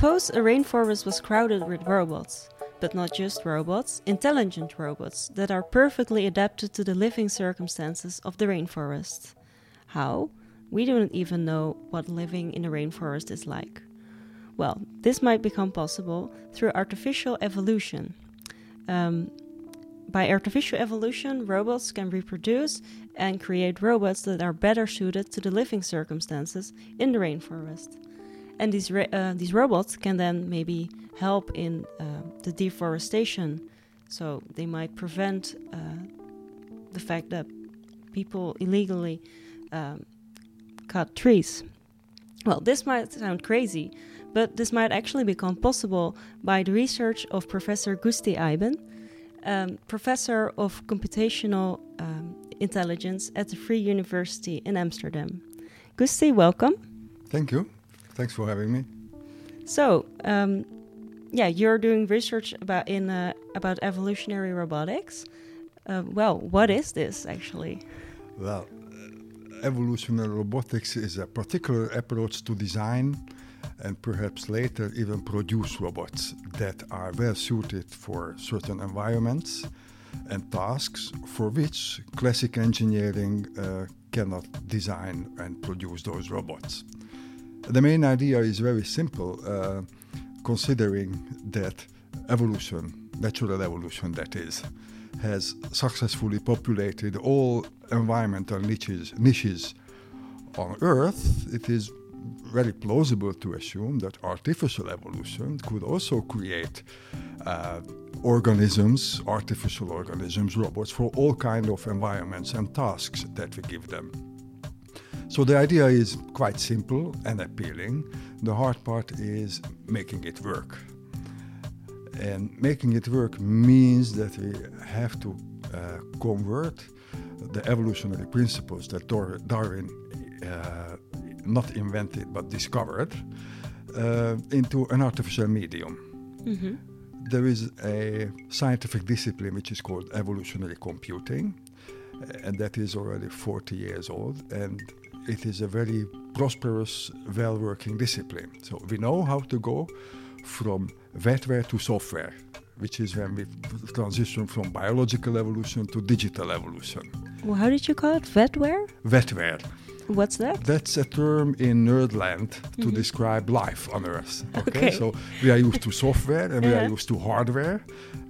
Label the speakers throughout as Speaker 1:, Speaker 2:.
Speaker 1: Suppose a rainforest was crowded with robots, but not just robots, intelligent robots that are perfectly adapted to the living circumstances of the rainforest. How? We don't even know what living in a rainforest is like. Well, this might become possible through artificial evolution. Um, by artificial evolution, robots can reproduce and create robots that are better suited to the living circumstances in the rainforest. And these, uh, these robots can then maybe help in uh, the deforestation. So they might prevent uh, the fact that people illegally um, cut trees. Well, this might sound crazy, but this might actually become possible by the research of Professor Gusti Eiben, um, professor of computational um, intelligence at the Free University in Amsterdam. Gusti, welcome.
Speaker 2: Thank you. Thanks for having me.
Speaker 1: So, um, yeah, you're doing research about in uh, about evolutionary robotics. Uh, well, what is this actually?
Speaker 2: Well, evolutionary robotics is a particular approach to design and perhaps later even produce robots that are well suited for certain environments and tasks for which classic engineering uh, cannot design and produce those robots. The main idea is very simple, uh, considering that evolution, natural evolution that is, has successfully populated all environmental niches, niches on Earth, it is very plausible to assume that artificial evolution could also create uh, organisms, artificial organisms, robots for all kind of environments and tasks that we give them. So the idea is quite simple and appealing. The hard part is making it work. And making it work means that we have to uh, convert the evolutionary principles that Darwin uh, not invented but discovered uh, into an artificial medium. Mm-hmm. There is a scientific discipline which is called evolutionary computing, and that is already 40 years old, and it is a very prosperous, well working discipline. So we know how to go from wetware to software, which is when we transition from biological evolution to digital evolution.
Speaker 1: Well, how did you call it? Wetware?
Speaker 2: Wetware.
Speaker 1: What's that?
Speaker 2: That's a term in nerdland to mm-hmm. describe life on Earth. Okay? okay? so we are used to software and we are used to hardware,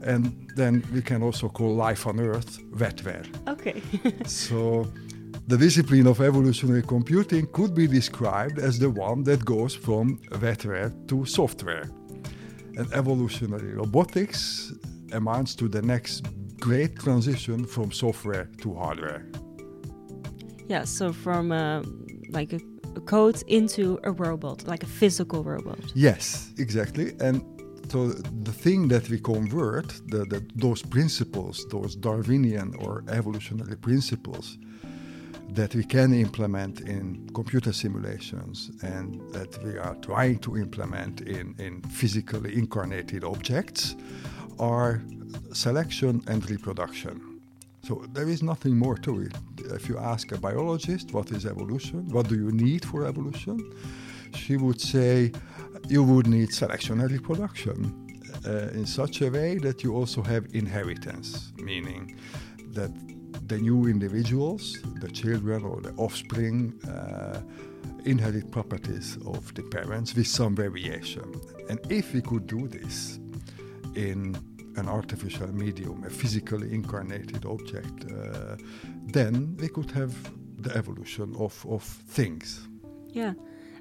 Speaker 2: and then we can also call life on Earth wetware.
Speaker 1: Okay.
Speaker 2: so the discipline of evolutionary computing could be described as the one that goes from wetware to software. And evolutionary robotics amounts to the next great transition from software to hardware.
Speaker 1: Yeah, so from uh, like a, a code into a robot, like a physical robot.
Speaker 2: Yes, exactly. And so the thing that we convert, the, the, those principles, those Darwinian or evolutionary principles, that we can implement in computer simulations and that we are trying to implement in, in physically incarnated objects are selection and reproduction. So there is nothing more to it. If you ask a biologist what is evolution, what do you need for evolution, she would say you would need selection and reproduction uh, in such a way that you also have inheritance, meaning that the new individuals, the children or the offspring, uh, inherit properties of the parents with some variation. And if we could do this in an artificial medium, a physically incarnated object, uh, then we could have the evolution of, of things.
Speaker 1: Yeah,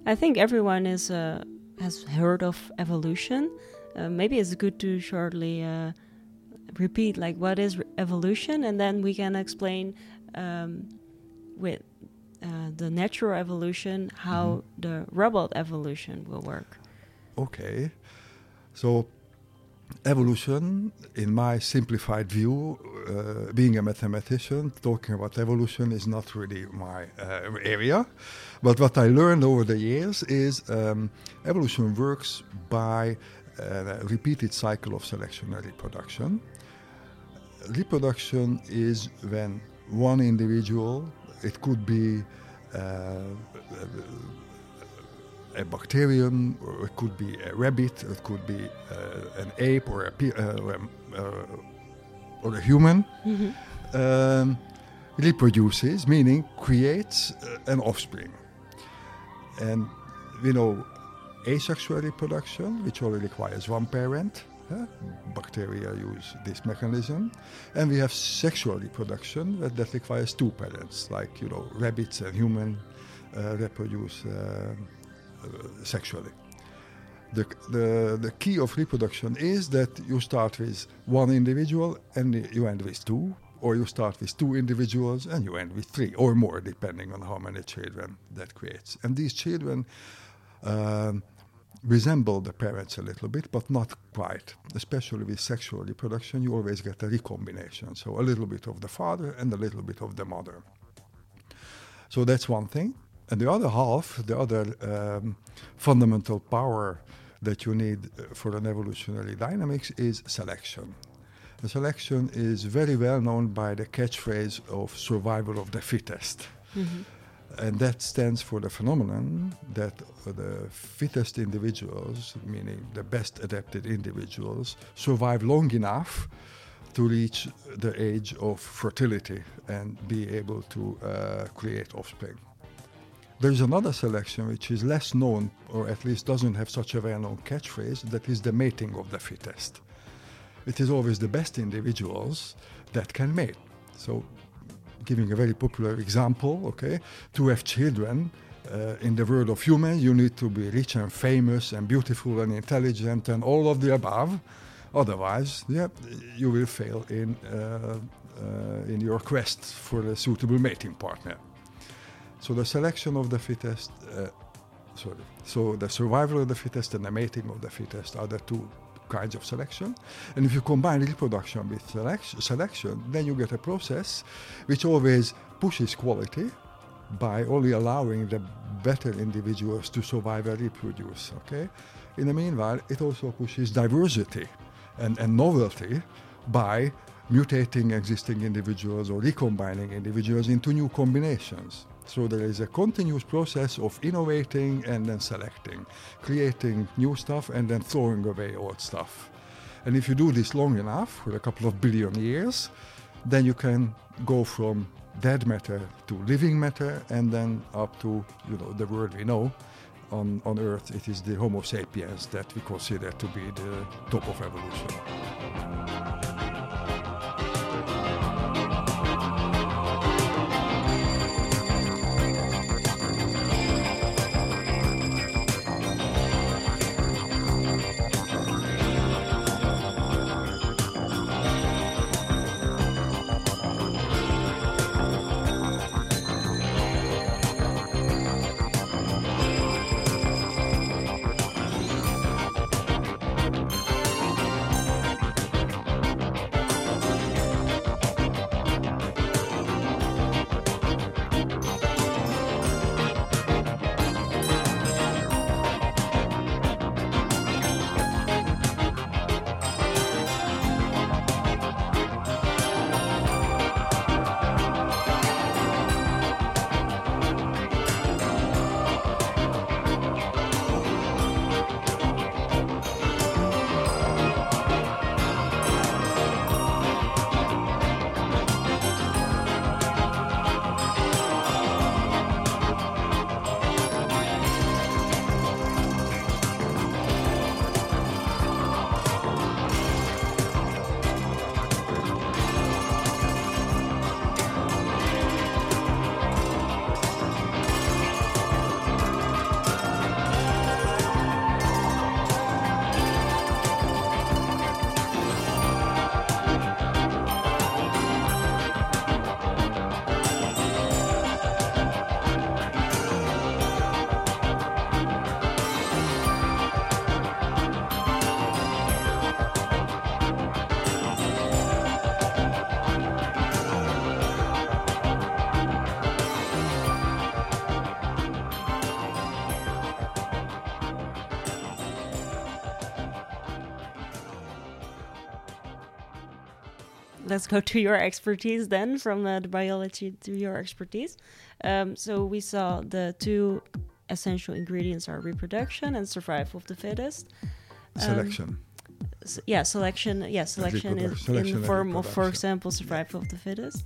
Speaker 1: I think everyone is uh, has heard of evolution. Uh, maybe it's good to shortly uh, repeat like what is evolution, and then we can explain um, with uh, the natural evolution how mm -hmm. the robot evolution will work.
Speaker 2: Okay, so evolution, in my simplified view, uh, being a mathematician, talking about evolution is not really my uh, area. But what I learned over the years is um, evolution works by a repeated cycle of selection and reproduction reproduction is when one individual, it could be uh, a bacterium, or it could be a rabbit, it could be uh, an ape or a, pe- uh, or, a, uh, or a human, um, reproduces, meaning creates uh, an offspring. And we know asexual reproduction, which only requires one parent. Huh? Bacteria use this mechanism. And we have sexual reproduction that, that requires two parents, like, you know, rabbits and human uh, reproduce uh, uh, sexually. The, the, the key of reproduction is that you start with one individual and you end with two, or you start with two individuals and you end with three or more, depending on how many children that creates. And these children um, resemble the parents a little bit, but not quite. Especially with sexual reproduction, you always get a recombination. So a little bit of the father and a little bit of the mother. So that's one thing. And the other half, the other um, fundamental power that you need uh, for an evolutionary dynamics is selection. The selection is very well known by the catchphrase of survival of the fittest. And that stands for the phenomenon that the fittest individuals, meaning the best adapted individuals, survive long enough to reach the age of fertility and be able to uh, create offspring. There's another selection which is less known, or at least doesn't have such a well known catchphrase, that is the mating of the fittest. It is always the best individuals that can mate. So, giving a very popular example, okay, to have children uh, in the world of humans, you need to be rich and famous and beautiful and intelligent and all of the above. Otherwise, yeah, you will fail in, uh, uh, in your quest for a suitable mating partner. So the selection of the fittest, uh, sorry, so the survival of the fittest and the mating of the fittest are the two kinds of selection. And if you combine reproduction with selection, then you get a process which always pushes quality by only allowing the better individuals to survive and reproduce. Okay. In the meanwhile, it also pushes diversity and, and novelty by mutating existing individuals or recombining individuals into new combinations. So there is a continuous process of innovating and then selecting, creating new stuff and then throwing away old stuff. And if you do this long enough, for a couple of billion years, then you can go from dead matter to living matter and then up to you know the world we know. On, on Earth, it is the Homo sapiens that we consider to be the top of evolution.
Speaker 1: Let's go to your expertise then, from uh, the biology to your expertise. Um, so we saw the two essential ingredients are reproduction and survival of the fittest. Um,
Speaker 2: Selection.
Speaker 1: s- yeah, selection. Yeah, selection is.
Speaker 2: Selection
Speaker 1: in the form of, for example, survival of the fittest.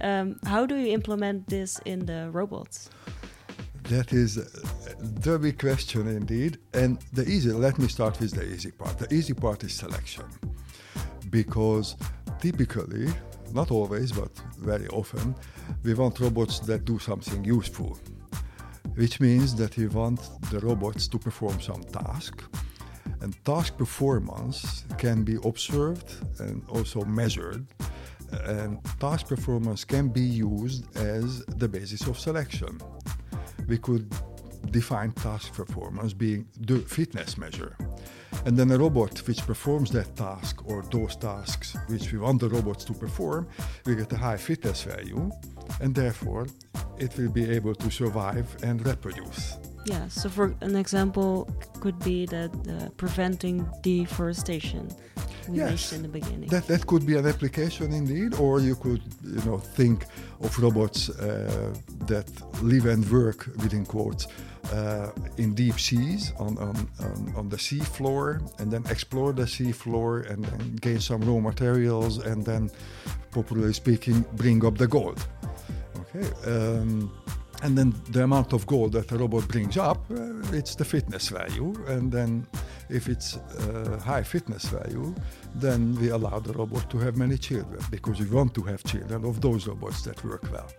Speaker 1: Um, how do you implement this in the robots?
Speaker 2: That is the big question indeed. And the easy, let me start with the easy part. The easy part is selection. Because typically, not always, but very often, we want robots that do something useful, which means that we want the robots to perform some task. And task performance can be observed and also measured. And task performance can be used as the basis of selection we could define task performance being the fitness measure. And then a robot which performs that task or those tasks which we want the robots to perform will get a high fitness value and therefore it will be able to survive and reproduce.
Speaker 1: Yeah. So, for an example, could be that uh, preventing deforestation. We
Speaker 2: Yes.
Speaker 1: mentioned in the beginning.
Speaker 2: That, that could be an application indeed, or you could you know think of robots uh, that live and work within quotes uh, in deep seas on, on, on, on the sea floor and then explore the sea floor and then gain some raw materials and then popularly speaking bring up the gold. Okay. Um, and then the amount of gold that a robot brings up, uh, it's the fitness value. And then if it's uh, high fitness value, then we allow the robot to have many children because we want to have children of those robots that work well.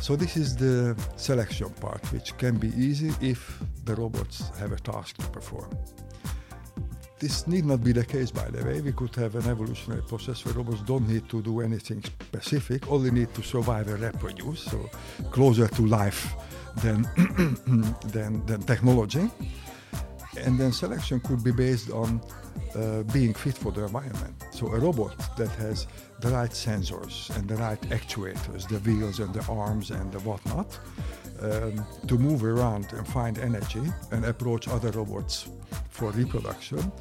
Speaker 2: So this is the selection part, which can be easy if the robots have a task to perform. This need not be the case, by the way. We could have an evolutionary process where robots don't need to do anything specific, only need to survive and reproduce, so closer to life than, than, than technology. And then selection could be based on uh, being fit for the environment. So a robot that has the right sensors and the right actuators, the wheels and the arms and the whatnot, um, to move around and find energy and approach other robots for reproduction,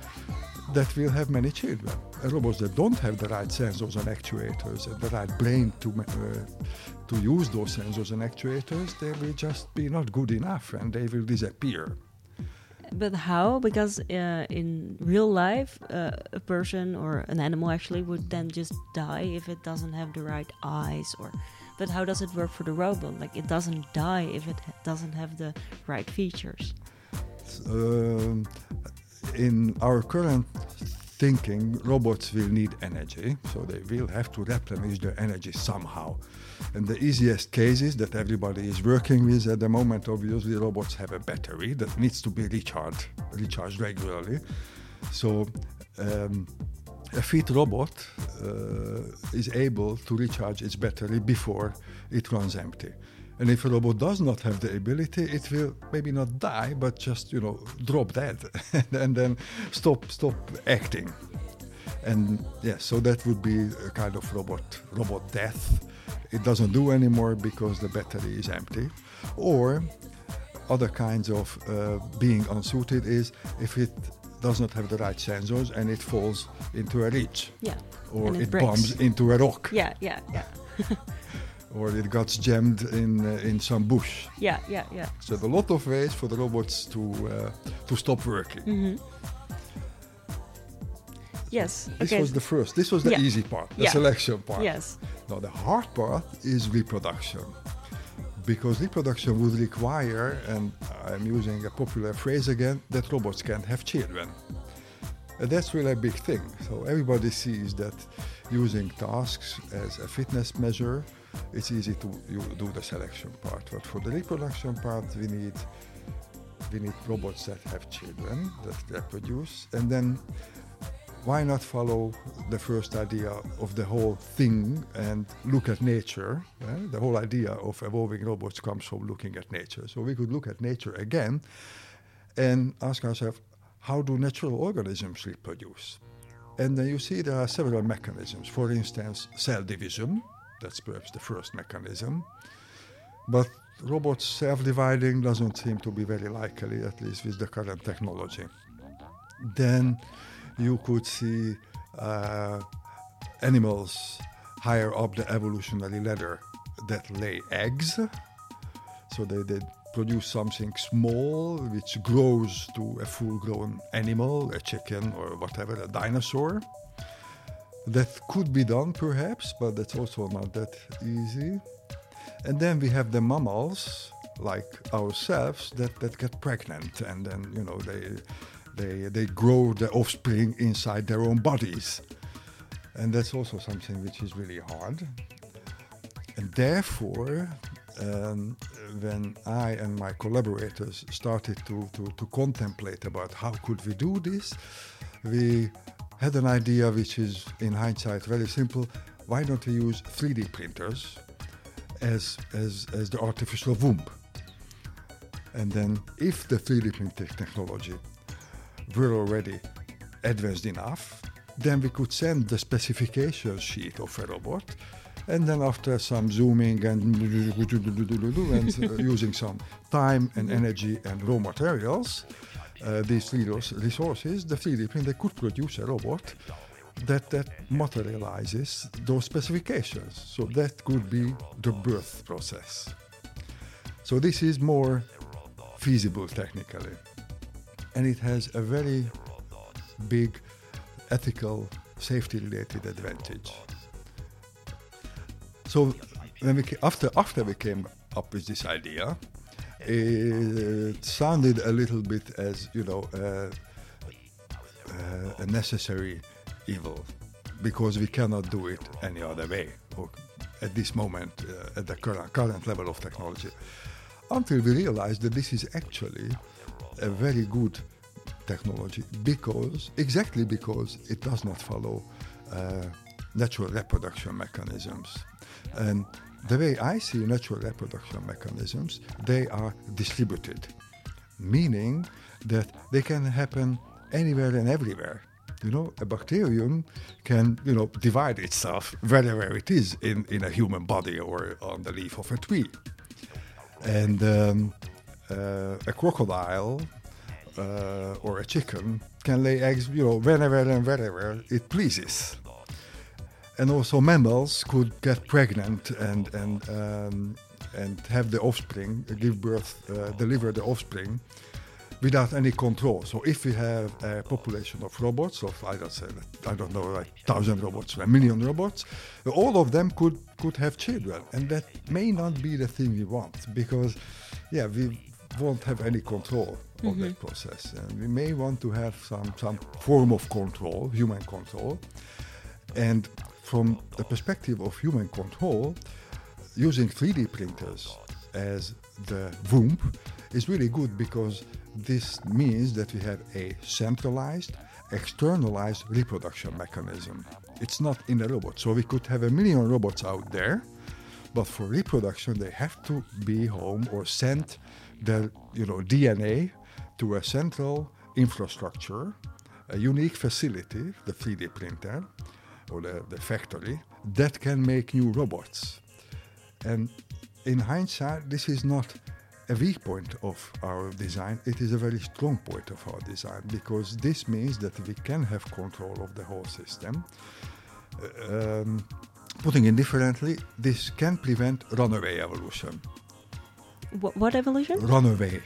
Speaker 2: that will have many children. Robots that don't have the right sensors and actuators and the right brain to uh, to use those sensors and actuators, they will just be not good enough and they will disappear.
Speaker 1: But how? Because uh, in real life, uh, a person or an animal actually would then just die if it doesn't have the right eyes. Or, but how does it work for the robot? Like it doesn't die if it doesn't have the right features.
Speaker 2: Um, in our current thinking, robots will need energy, so they will have to replenish their energy somehow. And the easiest cases that everybody is working with at the moment, obviously, robots have a battery that needs to be recharged, recharged regularly. So um, a fit robot uh, is able to recharge its battery before it runs empty. And if a robot does not have the ability, it will maybe not die, but just you know drop dead, and then stop stop acting. And yeah, so that would be a kind of robot robot death. It doesn't do anymore because the battery is empty. Or other kinds of uh, being unsuited is if it does not have the right sensors and it falls into a ridge,
Speaker 1: Yeah.
Speaker 2: or
Speaker 1: it
Speaker 2: it, bumps into a rock,
Speaker 1: Yeah. Yeah. Yeah.
Speaker 2: or it gets jammed in uh, in some bush.
Speaker 1: Yeah. Yeah. Yeah.
Speaker 2: So a lot of ways for the robots to uh, to stop working.
Speaker 1: hmm Yes.
Speaker 2: This
Speaker 1: okay.
Speaker 2: was the first. This was the
Speaker 1: Yeah.
Speaker 2: easy part, the
Speaker 1: Yeah.
Speaker 2: selection part.
Speaker 1: yes.
Speaker 2: Now the hard part is reproduction, because reproduction would require, and I'm using a popular phrase again, that robots can't have children. And that's really a big thing. So everybody sees that using tasks as a fitness measure, it's easy to do the selection part. But for the reproduction part, we need we need robots that have children that reproduce, and then why not follow the first idea of the whole thing and look at nature? eh? The whole idea of evolving robots comes from looking at nature. So we could look at nature again and ask ourselves, how do natural organisms reproduce? And then you see there are several mechanisms. For instance, cell division, that's perhaps the first mechanism. But robots self-dividing doesn't seem to be very likely, at least with the current technology. Then you could see uh, animals higher up the evolutionary ladder that lay eggs. So they, they produce something small which grows to a full grown animal, a chicken or whatever, a dinosaur. That could be done perhaps, but that's also not that easy. And then we have the mammals, like ourselves, that, that get pregnant and then, you know, they, they, they grow the offspring inside their own bodies. And that's also something which is really hard. And therefore, um, when I and my collaborators started to, to, to contemplate about how could we do this, we had an idea which is in hindsight very simple. Why don't we use 3D printers as, as, as the artificial womb? And then if the 3D printing technology were already advanced enough, then we could send the specification sheet of a robot and then after some zooming and, and uh, using some time and energy and raw materials, uh, these resources, the 3D printer could produce a robot that, that materializes those specifications. So that could be the birth process. So this is more feasible technically. And it has a very big ethical safety related advantage. So when we after after we came up with this idea, it sounded a little bit as you know uh, uh, a necessary evil because we cannot do it any other way or at this moment uh, at the current, current level of technology until we realized that this is actually a very good technology because exactly because it does not follow uh, natural reproduction mechanisms and the way I see natural reproduction mechanisms, they are distributed, meaning that they can happen anywhere and everywhere. You know, a bacterium can, you know, divide itself wherever it is in, in a human body or on the leaf of a tree. And um, uh, a crocodile uh, or a chicken can lay eggs, you know, whenever and wherever it pleases and also mammals could get pregnant and and um, and have the offspring, give birth, uh, deliver the offspring without any control. So if we have a population of robots, of I don't say, I don't know, like thousand robots, or a million robots, all of them could could have children, and that may not be the thing we want because, yeah, we won't have any control mm-hmm. of that process, and we may want to have some some form of control, human control, and from the perspective of human control, using 3D printers as the womb is really good because this means that we have a centralized, externalized reproduction mechanism. It's not in the robot. So we could have a million robots out there, but for reproduction they have to be home or send their you know DNA to a central infrastructure, a unique facility, the 3D printer, or the, the factory that can make new robots. And in hindsight, this is not a weak point of our design, it is a very strong point of our design because this means that we can have control of the whole system. Uh, um, putting it differently, this can prevent runaway evolution.
Speaker 1: What, what evolution?
Speaker 2: Runaway.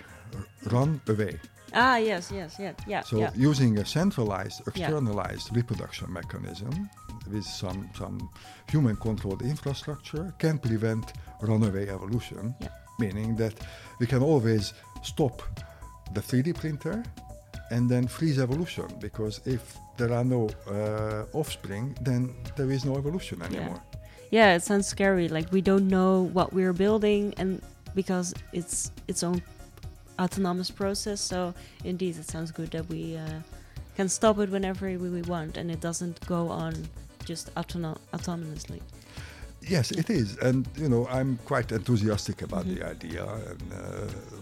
Speaker 2: Run away.
Speaker 1: Ah, yes, yes, yeah, yeah.
Speaker 2: So
Speaker 1: yeah.
Speaker 2: using a centralized, externalized yeah. reproduction mechanism with some, some human controlled infrastructure can prevent runaway evolution, yeah. meaning that we can always stop the 3D printer and then freeze evolution because if there are no uh, offspring, then there is no evolution anymore.
Speaker 1: Yeah. yeah, it sounds scary. Like we don't know what we're building, and because it's its own autonomous process. So indeed, it sounds good that we uh, can stop it whenever we want, and it doesn't go on just autonom- autonomously.
Speaker 2: Yes, it is, and you know I'm quite enthusiastic about mm-hmm. the idea, and uh,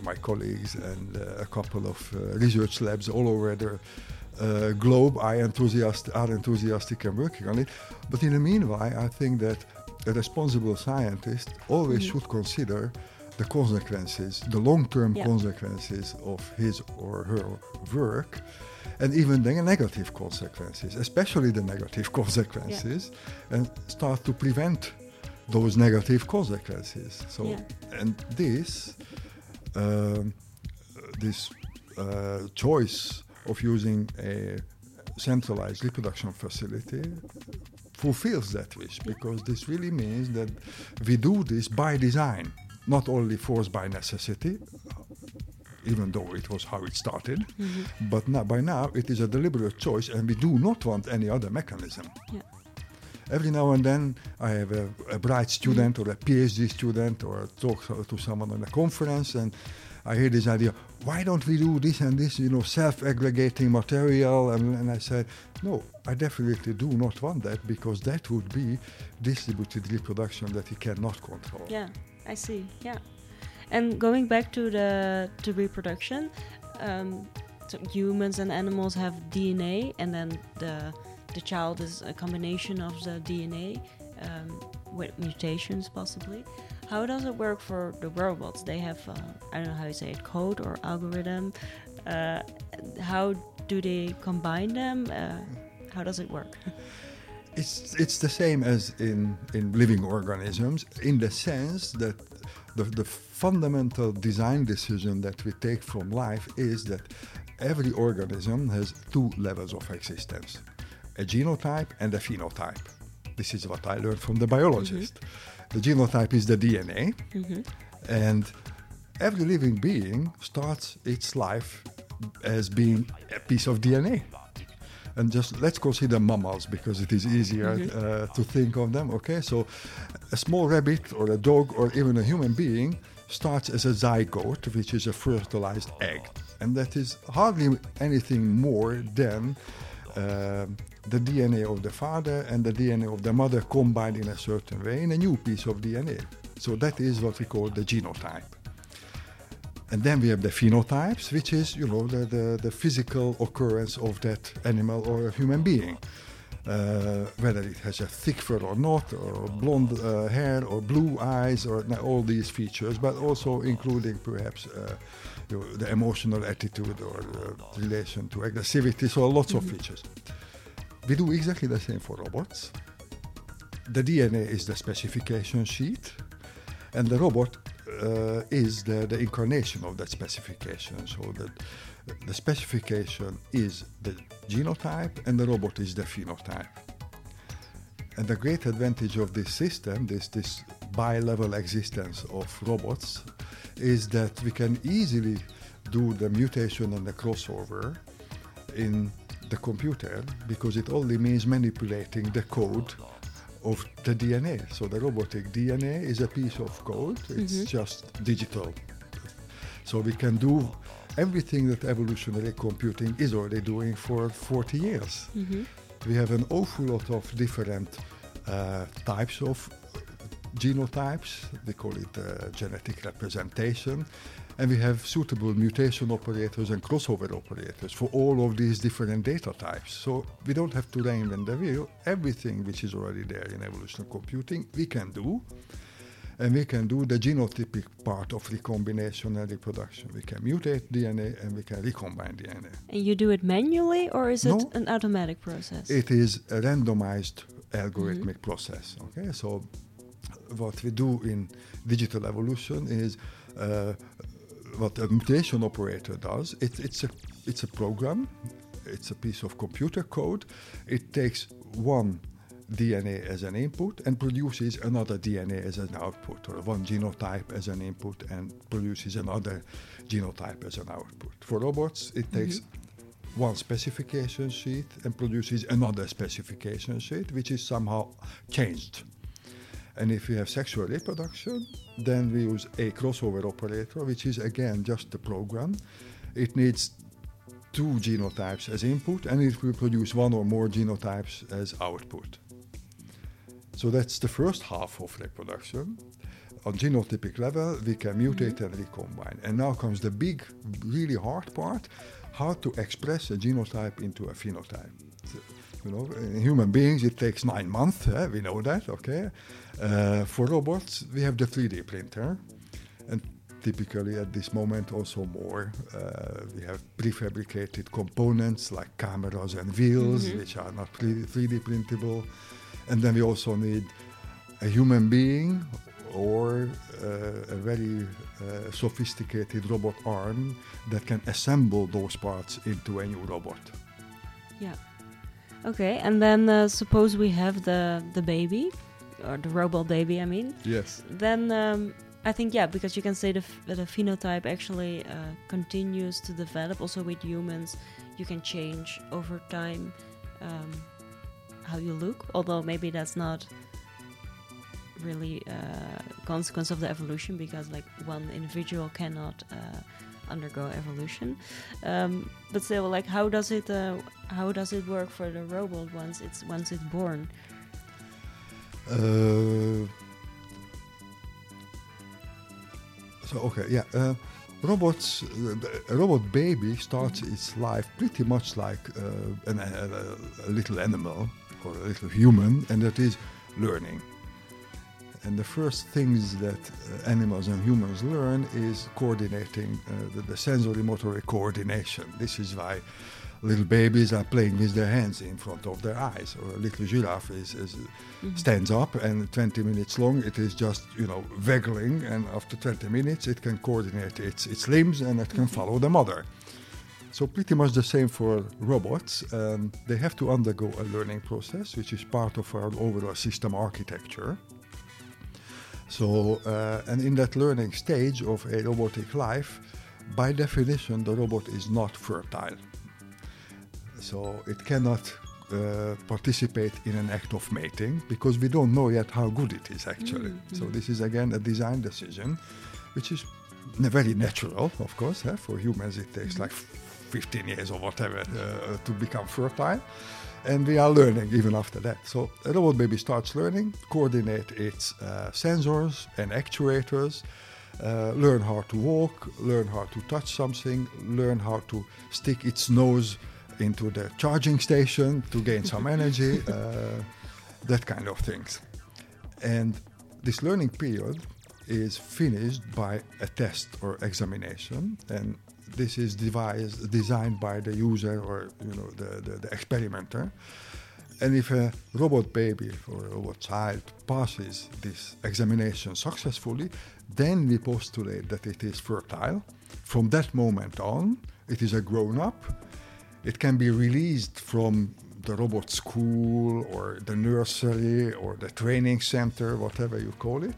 Speaker 2: my colleagues and uh, a couple of uh, research labs all over the uh, globe are enthusiastic, are enthusiastic and working on it. But in the meanwhile, I think that a responsible scientist always mm-hmm. should consider the consequences, the long-term yeah. consequences of his or her work and even the negative consequences, especially the negative consequences, yeah. and start to prevent those negative consequences. So, yeah. and this um, this uh, choice of using a centralized reproduction facility fulfills that wish because this really means that we do this by design, not only forced by necessity, even though it was how it started, mm-hmm. but now, by now it is a deliberate choice and we do not want any other mechanism. Yeah. Every now and then I have a, a bright student mm-hmm. or a PhD student or talk to someone on a conference and I hear this idea, why don't we do this and this, you know, self-aggregating material? And, and I said, no, I definitely do not want that because that would be distributed reproduction that he cannot control.
Speaker 1: Yeah, I see. Yeah, and going back to the to reproduction, um, so humans and animals have DNA, and then the the child is a combination of the DNA um, with mutations possibly. How does it work for the robots? They have, uh, I don't know how you say it, code or algorithm. Uh, how do they combine them? Uh, how does it work?
Speaker 2: it's it's the same as in in living organisms in the sense that the, the fundamental design decision that we take from life is that every organism has two levels of existence a genotype and a phenotype. This is what I learned from the biologist. Mm-hmm. The genotype is the DNA, mm-hmm. and every living being starts its life as being a piece of DNA. And just let's consider mammals because it is easier mm-hmm. uh, to think of them. Okay, so a small rabbit or a dog or even a human being starts as a zygote, which is a fertilized egg, and that is hardly anything more than uh, the DNA of the father and the DNA of the mother combined in a certain way in a new piece of DNA. So that is what we call the genotype. And then we have the phenotypes, which is, you know, the, the, the physical occurrence of that animal or a human being. Uh, whether it has a thick fur or not, or blonde uh, hair, or blue eyes, or all these features, but also including perhaps uh, you know, the emotional attitude or relation to aggressivity, so lots mm-hmm. of features. We do exactly the same for robots. The DNA is the specification sheet, and the robot uh, is the, the incarnation of that specification. So that the specification is the genotype, and the robot is the phenotype. And the great advantage of this system, this, this bi-level existence of robots, is that we can easily do the mutation and the crossover in the computer because it only means manipulating the code of the DNA. So the robotic DNA is a piece of code, it's mm-hmm. just digital. So we can do everything that evolutionary computing is already doing for 40 years. Mm-hmm. We have an awful lot of different uh, types of genotypes, they call it uh, genetic representation. And we have suitable mutation operators and crossover operators for all of these different data types. So we don't have to reinvent the wheel. Everything which is already there in evolutionary computing, we can do. And we can do the genotypic part of recombination and reproduction. We can mutate DNA and we can recombine DNA.
Speaker 1: And you do it manually or is no, it an automatic process?
Speaker 2: It is a randomized algorithmic mm-hmm. process. Okay, so what we do in digital evolution is uh, what a mutation operator does. It, it's a it's a program. It's a piece of computer code. It takes one DNA as an input and produces another DNA as an output, or one genotype as an input and produces another genotype as an output. For robots, it takes mm-hmm. one specification sheet and produces another specification sheet, which is somehow changed. And if we have sexual reproduction, then we use a crossover operator, which is again just the program. It needs two genotypes as input, and it will produce one or more genotypes as output. So that's the first half of reproduction. On genotypic level, we can mutate and recombine. And now comes the big, really hard part how to express a genotype into a phenotype. You know, in human beings, it takes nine months. Eh? We know that, okay? Uh, for robots, we have the 3D printer, and typically at this moment also more. Uh, we have prefabricated components like cameras and wheels, mm-hmm. which are not 3D printable, and then we also need a human being or uh, a very uh, sophisticated robot arm that can assemble those parts into a new robot.
Speaker 1: Yeah. Okay, and then uh, suppose we have the the baby, or the robot baby. I mean.
Speaker 2: Yes.
Speaker 1: Then um, I think yeah, because you can say the f- the phenotype actually uh, continues to develop. Also with humans, you can change over time um, how you look. Although maybe that's not really uh, consequence of the evolution because like one individual cannot uh, undergo evolution. Um, but still, like how does it uh, how does it work for the robot once it's once it's born?
Speaker 2: Uh, so okay, yeah. Uh, robots, a robot baby starts its life pretty much like an, a, a little animal or a little human, and that is learning. And the first things that uh, animals and humans learn is coordinating uh, the, the sensory motor coordination. This is why little babies are playing with their hands in front of their eyes, or a little giraffe is, is mm-hmm. stands up and 20 minutes long it is just you know waggling, and after 20 minutes it can coordinate its its limbs and it can mm-hmm. follow the mother. So pretty much the same for robots. Um, they have to undergo a learning process, which is part of our overall system architecture. So, uh, and in that learning stage of a robotic life, by definition, the robot is not fertile. So it cannot uh, participate in an act of mating because we don't know yet how good it is actually. Mm-hmm. So this is again a design decision, which is very natural, of course. Eh? For humans, it takes mm-hmm. like 15 years or whatever uh, to become fertile and we are learning even after that. So a robot baby starts learning, coordinate its uh, sensors and actuators, uh, learn how to walk, learn how to touch something, learn how to stick its nose into the charging station to gain some energy, uh, that kind of things. And this learning period is finished by a test or examination, and this is devised, designed by the user or you know the, the, the, experimenter. And if a robot baby or a robot child passes this examination successfully, then we postulate that it is fertile. From that moment on, it is a grown up. It can be released from the robot school or the nursery or the training center, whatever you call it,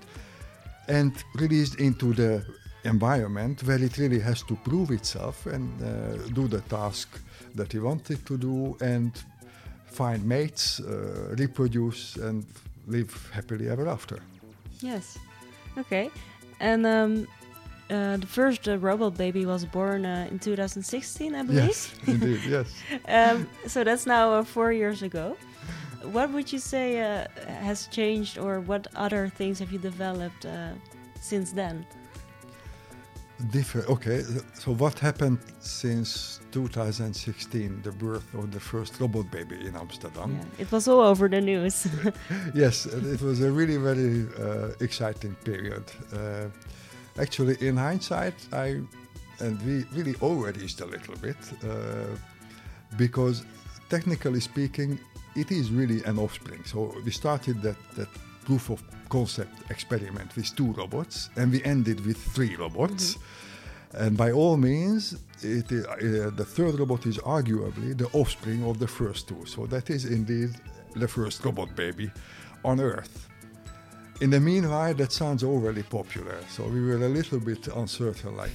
Speaker 2: and released into the environment where it really has to prove itself and uh, do the task that he wanted to do and find mates, uh, reproduce, and live happily ever after.
Speaker 1: Yes. Okay. And um, uh, the first uh, robot baby was born uh, in 2016, I believe.
Speaker 2: Yes, indeed, yes.
Speaker 1: Um, so that's now uh, four years ago. What would you say uh, has changed, or what other things have you developed uh, since then?
Speaker 2: different. Okay, so what happened since 2016, the birth of the first robot baby in Amsterdam?
Speaker 1: Yeah, it was all over the news.
Speaker 2: yes, it was a really very uh, exciting period. Actually, in hindsight, I and we really overreached a little bit uh, because, technically speaking, it is really an offspring. So we started that that proof of concept experiment with two robots, and we ended with three robots. Mm-hmm. And by all means, it is, uh, the third robot is arguably the offspring of the first two. So that is indeed the first robot baby on Earth. In the meanwhile, that sounds overly popular. So we were a little bit uncertain like,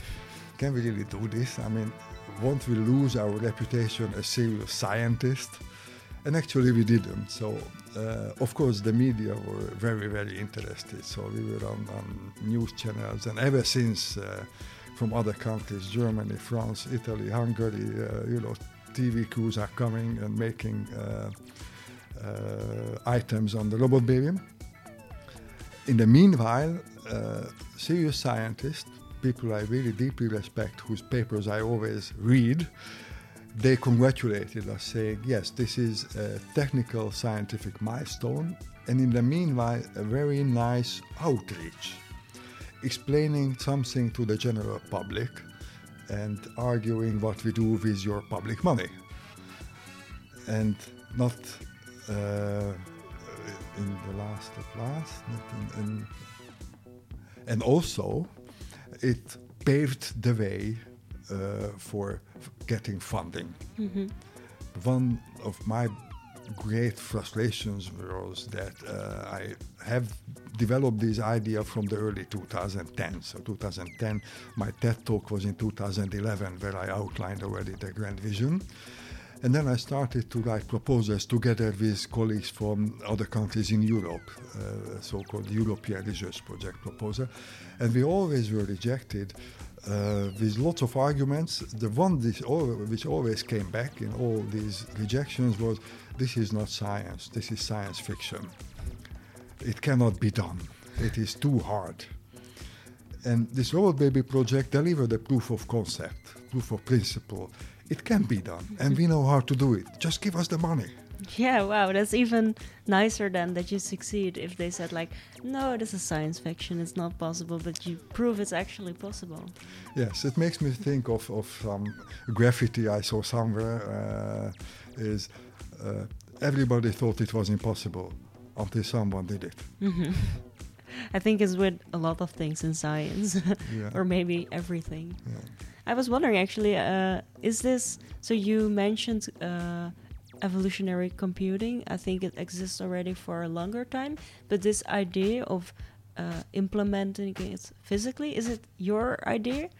Speaker 2: can we really do this? I mean, won't we lose our reputation as serious scientists? And actually, we didn't. So, uh, of course, the media were very, very interested. So, we were on, on news channels, and ever since, uh, from other countries Germany, France, Italy, Hungary uh, you know, TV crews are coming and making uh, uh, items on the robot baby. In the meanwhile, uh, serious scientists, people I really deeply respect, whose papers I always read, they congratulated us, saying, Yes, this is a technical scientific milestone, and in the meanwhile, a very nice outreach, explaining something to the general public and arguing what we do with your public money. And not uh, in the last at last, in, in And also, it paved the way uh, for getting funding. Mm-hmm. One of my great frustrations was that uh, I have developed this idea from the early 2010. So 2010, my TED talk was in 2011, where I outlined already the grand vision. And then I started to write proposals together with colleagues from other countries in Europe, uh, so-called European Research Project proposal. And we always were rejected uh, with lots of arguments. The one which always came back in all these rejections was, this is not science, this is science fiction. It cannot be done. It is too hard. And this Robot Baby project delivered a proof of concept, proof of principle it can be done, and we know how to do it. Just give us the money.
Speaker 1: Yeah, wow, that's even nicer than that you succeed if they said like, no, this is science fiction, it's not possible, but you prove it's actually possible.
Speaker 2: Yes, it makes me think of of some graffiti I saw somewhere. Uh, is uh, everybody thought it was impossible until someone did it.
Speaker 1: Mm-hmm. I think it's with a lot of things in science, yeah. or maybe everything. Yeah. I was wondering actually, uh, is this so? You mentioned uh, evolutionary computing. I think it exists already for a longer time, but this idea of uh, implementing it physically is it your idea?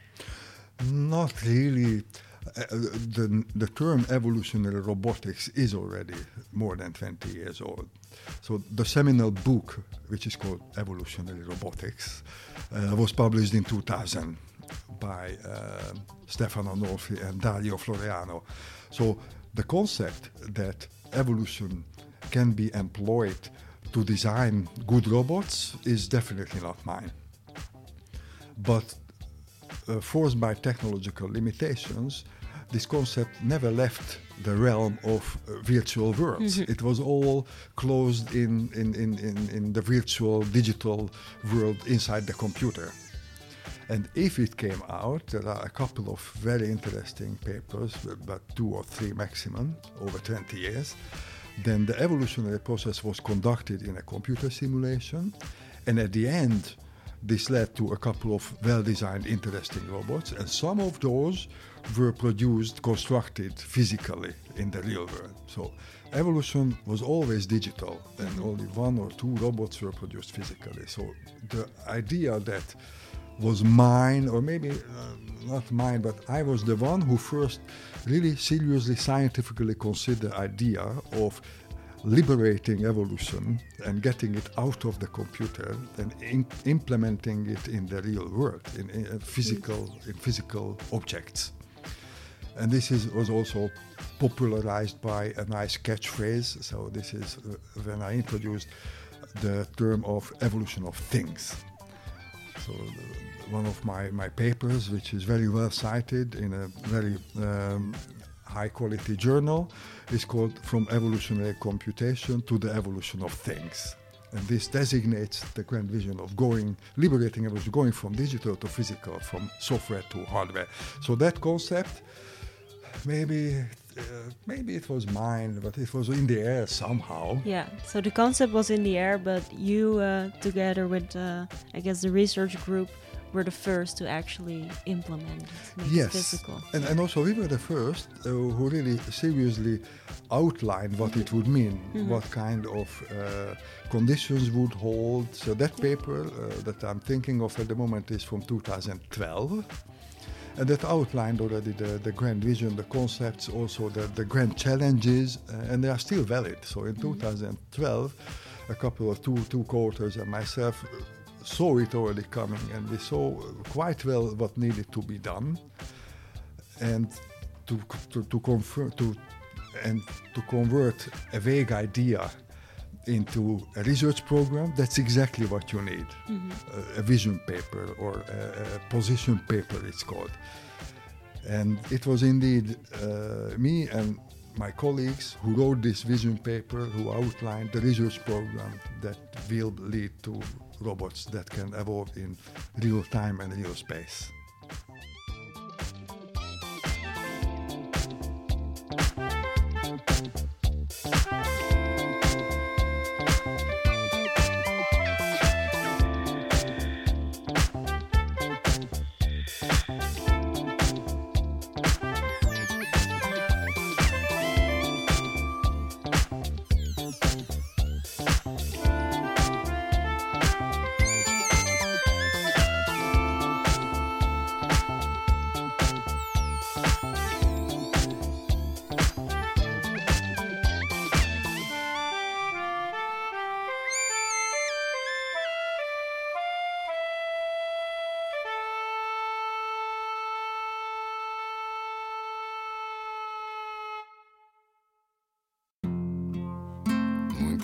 Speaker 2: Not really. Uh, the, the term evolutionary robotics is already more than 20 years old. So the seminal book, which is called Evolutionary Robotics, uh, was published in 2000 by uh, Stefano Nolfi and Dario Floreano. So the concept that evolution can be employed to design good robots is definitely not mine. But uh, forced by technological limitations, this concept never left the realm of uh, virtual worlds. Mm-hmm. It was all closed in, in, in, in, in the virtual digital world inside the computer. And if it came out, there are a couple of very interesting papers, but two or three maximum over 20 years. Then the evolutionary process was conducted in a computer simulation, and at the end, this led to a couple of well designed, interesting robots, and some of those were produced, constructed physically in the real world. So evolution was always digital, and mm-hmm. only one or two robots were produced physically. So the idea that was mine, or maybe uh, not mine, but I was the one who first really seriously scientifically considered the idea of liberating evolution and getting it out of the computer and in implementing it in the real world, in, in uh, physical, in physical objects. And this is, was also popularized by a nice catchphrase. So this is uh, when I introduced the term of evolution of things. So one of my, my papers, which is very well cited in a very um, high quality journal, is called From Evolutionary Computation to the Evolution of Things. And this designates the grand vision of going, liberating evolution, going from digital to physical, from software to hardware. So that concept, maybe uh, maybe it was mine, but it was in the air somehow.
Speaker 1: Yeah. So the concept was in the air, but you, uh, together with, uh, I guess, the research group, were the first to actually implement it,
Speaker 2: yes.
Speaker 1: Physical.
Speaker 2: And, and also we were the first uh, who really seriously outlined what it would mean, mm-hmm. what kind of uh, conditions would hold. So that paper uh, that I'm thinking of at the moment is from 2012. And that outlined already the, the grand vision, the concepts, also the, the grand challenges, uh, and they are still valid. So in mm-hmm. 2012, a couple of two, two co-authors and myself saw it already coming, and we saw quite well what needed to be done, and to to, to confirm to and to convert a vague idea into a research program, that's exactly what you need. Mm-hmm. A, a, vision paper or a, a, position paper, it's called. And it was indeed uh, me and my colleagues who wrote this vision paper, who outlined the research program that will lead to robots that can evolve in real time and real space.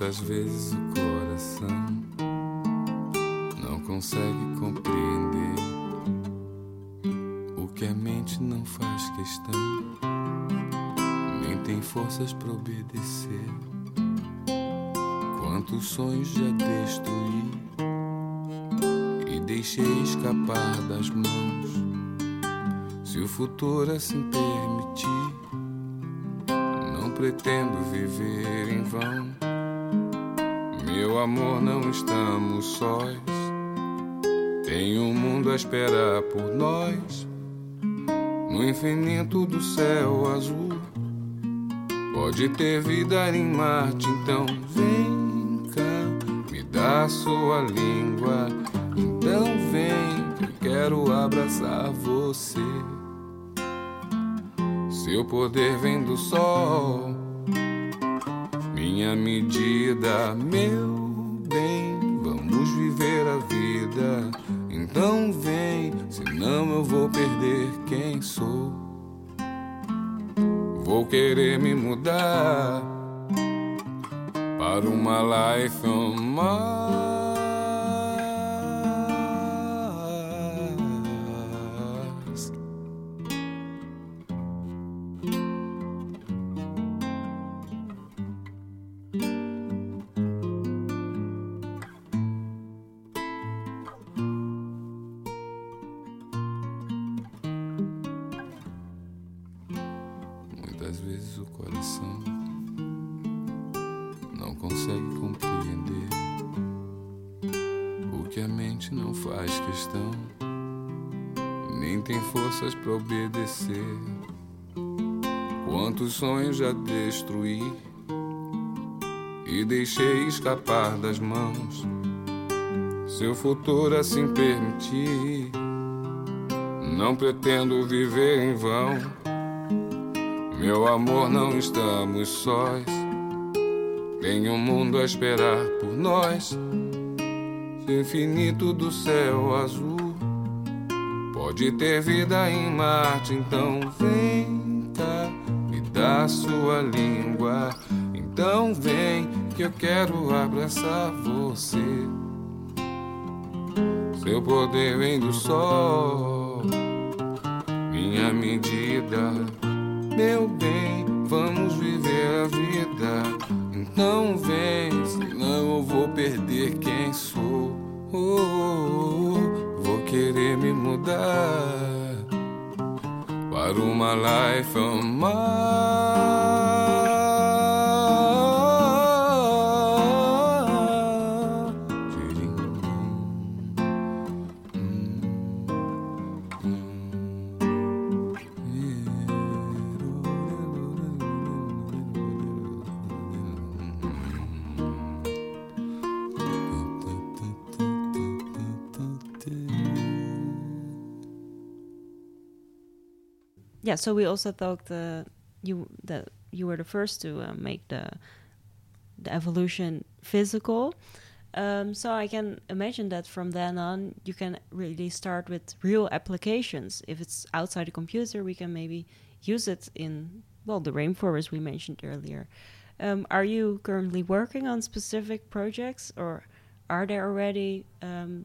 Speaker 3: Muitas vezes o coração não consegue compreender o que a mente não faz questão, nem tem forças para obedecer. Quantos sonhos já destruí e deixei escapar das mãos. Se o futuro assim permitir, não pretendo viver em vão. Meu amor, não estamos sós. Tem um mundo a esperar por nós. No infinito do céu azul. Pode ter vida em Marte, então vem cá, me dá sua língua. Então vem, que eu quero abraçar você. Seu poder vem do sol, minha medida, meu bem. Vamos viver a vida. Então vem, senão eu vou perder quem sou. Vou querer me mudar para uma life on Mars. O coração não consegue compreender o que a mente não faz questão, nem tem forças para obedecer. Quantos sonhos já destruí e deixei escapar das mãos. Seu futuro assim permitir, não pretendo viver em vão. Meu amor, não estamos sós. Tem um mundo a esperar por nós. Infinito do céu azul. Pode ter vida em Marte, então vem cá, me dá sua língua. Então vem que eu quero abraçar você. Seu poder vem do sol, minha medida meu bem, vamos viver a vida. Então vem, senão eu vou perder quem sou. Oh, oh, oh, vou querer me mudar para uma life on
Speaker 1: so we also thought uh, you that you were the first to uh, make the the evolution physical. Um, so I can imagine that from then on you can really start with real applications. If it's outside the computer, we can maybe use it in well the rainforest we mentioned earlier. Um, are you currently working on specific projects, or are there already um,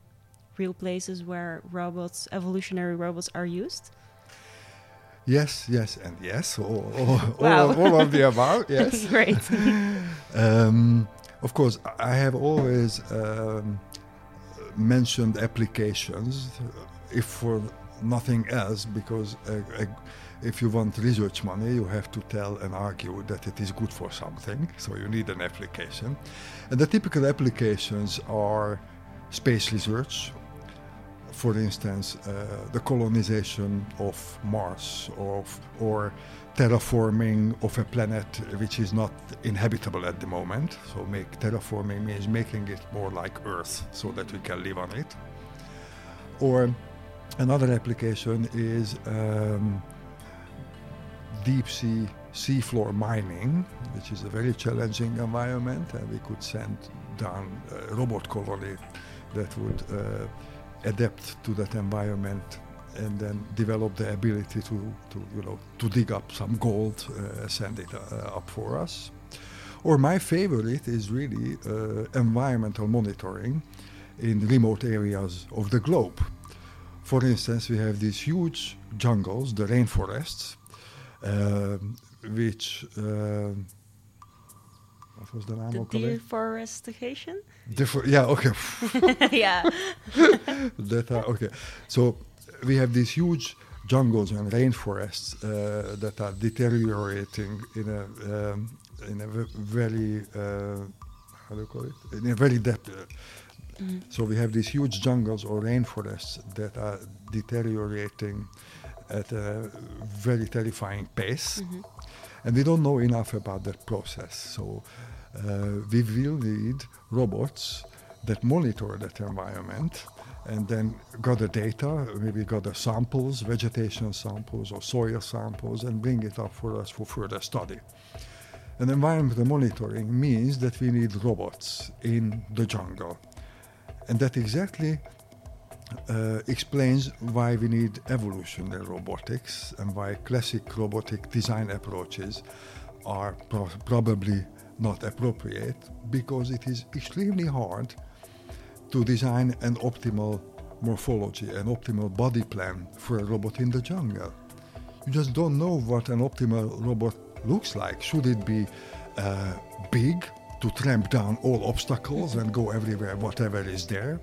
Speaker 1: real places where robots, evolutionary robots, are used?
Speaker 2: Yes, yes, and yes. All, all,
Speaker 1: Wow.
Speaker 2: all, all of the above, yes.
Speaker 1: Great.
Speaker 2: Um, of course, I have always um, mentioned applications, if for nothing else, because uh, uh, if you want research money, you have to tell and argue that it is good for something. So you need an application. And the typical applications are space research. For instance, uh, the colonization of Mars, of, or terraforming of a planet which is not inhabitable at the moment. So, make terraforming means making it more like Earth, so that we can live on it. Or another application is um, deep sea seafloor mining, which is a very challenging environment, and we could send down a robot colony that would uh, adapt to that environment and then develop the ability to, to you know to dig up some gold, uh, send it uh, up for us. Or my favorite is really uh, environmental monitoring in remote areas of the globe. For instance, we have these huge jungles, the rainforests, uh, which what was name
Speaker 1: The
Speaker 2: of it?
Speaker 1: deforestation?
Speaker 2: Yeah, okay.
Speaker 1: yeah.
Speaker 2: that are okay. So we have these huge jungles and rainforests uh, that are deteriorating in a um, in a very uh, how do you call it? In a very depth. Uh, So we have these huge jungles or rainforests that are deteriorating at a very terrifying pace, and we don't know enough about that process. So we will need robots that monitor that environment and then gather data, maybe gather samples, vegetation samples or soil samples, and bring it up for us for further study. And environmental monitoring means that we need robots in the jungle. And that exactly uh, explains why we need evolutionary robotics and why classic robotic design approaches are pro- probably not appropriate because it is extremely hard to design an optimal morphology, an optimal body plan for a robot in the jungle. You just don't know what an optimal robot looks like. Should it be uh, big to tramp down all obstacles and go everywhere, whatever is there?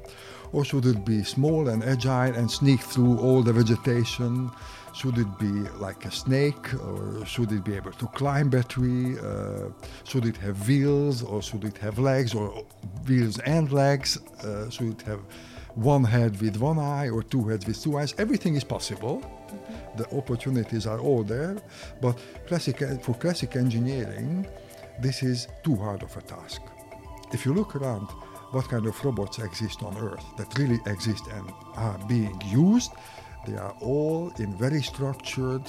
Speaker 2: Or should it be small and agile and sneak through all the vegetation? Should it be like a snake, or should it be able to climb a tree? Uh, should it have wheels, or should it have legs, or wheels and legs? Uh, should it have one head with one eye, or two heads with two eyes? Everything is possible. The opportunities are all there, but classic, for classic engineering, this is too hard of a task. If you look around, what kind of robots exist on Earth that really exist and are being used, they are all in very structured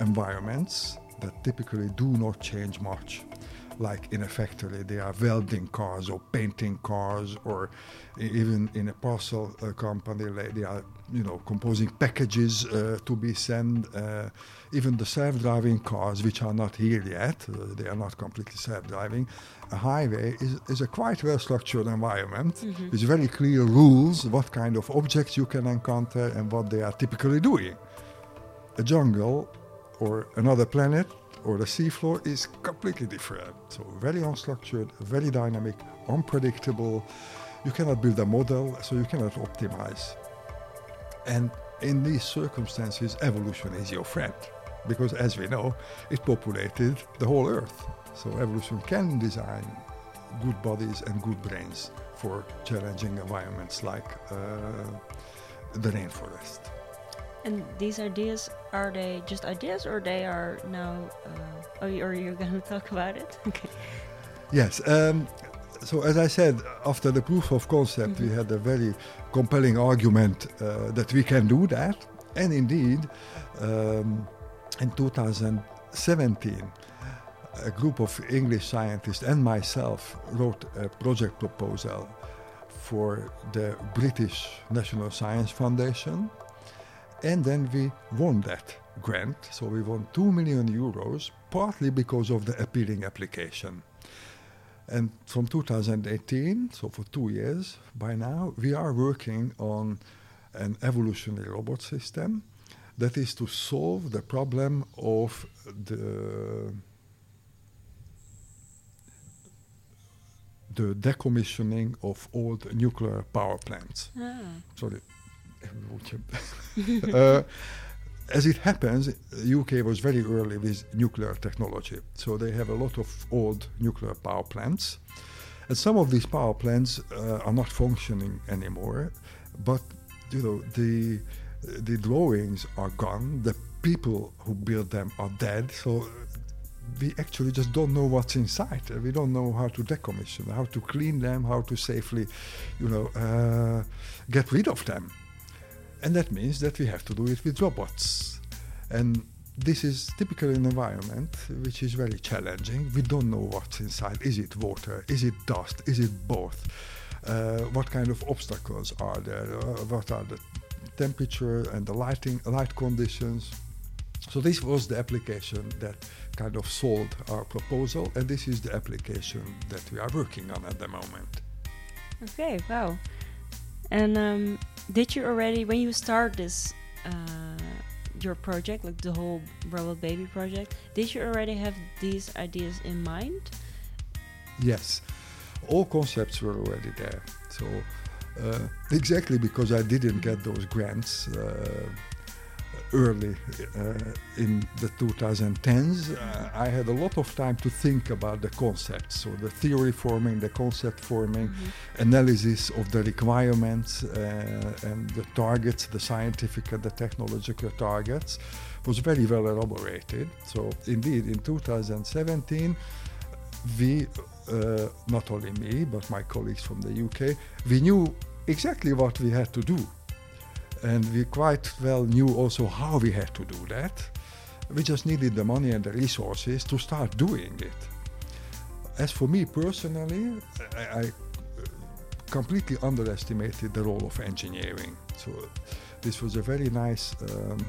Speaker 2: environments that typically do not change much. Like in a factory, they are welding cars or painting cars, or even in a parcel uh, company, they are, you know, composing packages uh, to be sent. Uh, even the self-driving cars, which are not here yet, uh, they are not completely self-driving. A highway is, is a quite well-structured environment mm-hmm. with very clear rules what kind of objects you can encounter and what they are typically doing. A jungle or another planet or the seafloor is completely different. So very unstructured, very dynamic, unpredictable. You cannot build a model, so you cannot optimize. And in these circumstances, evolution is your friend. Because as we know, it populated the whole Earth. So evolution can design good bodies and good brains for challenging environments like uh, the rainforest.
Speaker 1: And these ideas are they just ideas or they are now? Uh, or you're going to talk about it? Okay.
Speaker 2: Yes. Um, so as I said, after the proof of concept, we had a very compelling argument uh, that we can do that, and indeed, um, in 2017, a group of English scientists and myself wrote a project proposal for the British National Science Foundation, and then we won that grant. So we won 2 million euros, partly because of the appealing application. And from 2018, so for two years by now, we are working on an evolutionary robot system that is to solve the problem of the the decommissioning of old nuclear power plants.
Speaker 1: Ah.
Speaker 2: Sorry. uh, as it happens, the UK was very early with nuclear technology, so they have a lot of old nuclear power plants, and some of these power plants uh, are not functioning anymore. But you know the the drawings are gone. The people who built them are dead. So we actually just don't know what's inside. Uh, We don't know how to decommission, how to clean them, how to safely, you know, uh, get rid of them. And that means that we have to do it with robots. And this is typically an environment which is very challenging. We don't know what's inside. Is it water? Is it dust? Is it both? Uh, what kind of obstacles are there? Uh, what are the temperature and the lighting, light conditions? So this was the application that kind of sold our proposal, and this is the application that we are working on at the moment.
Speaker 1: Okay, wow. And um, did you already, when you start this, uh, your project, like the whole Robot Baby project, did you already have these ideas in mind?
Speaker 2: Yes, all concepts were already there. So uh, exactly because I didn't get those grants. Uh, early uh, in the 2010s, uh, I had a lot of time to think about the concepts. So the theory forming, the concept forming, mm-hmm. analysis of the requirements uh, and the targets, the scientific and the technological targets, was very well elaborated. So indeed, in 2017, we, uh, not only me, but my colleagues from the UK, we knew exactly what we had to do and we quite well knew also how we had to do that. We just needed the money and the resources to start doing it. As for me personally, I, I completely underestimated the role of engineering. So this was a very nice um,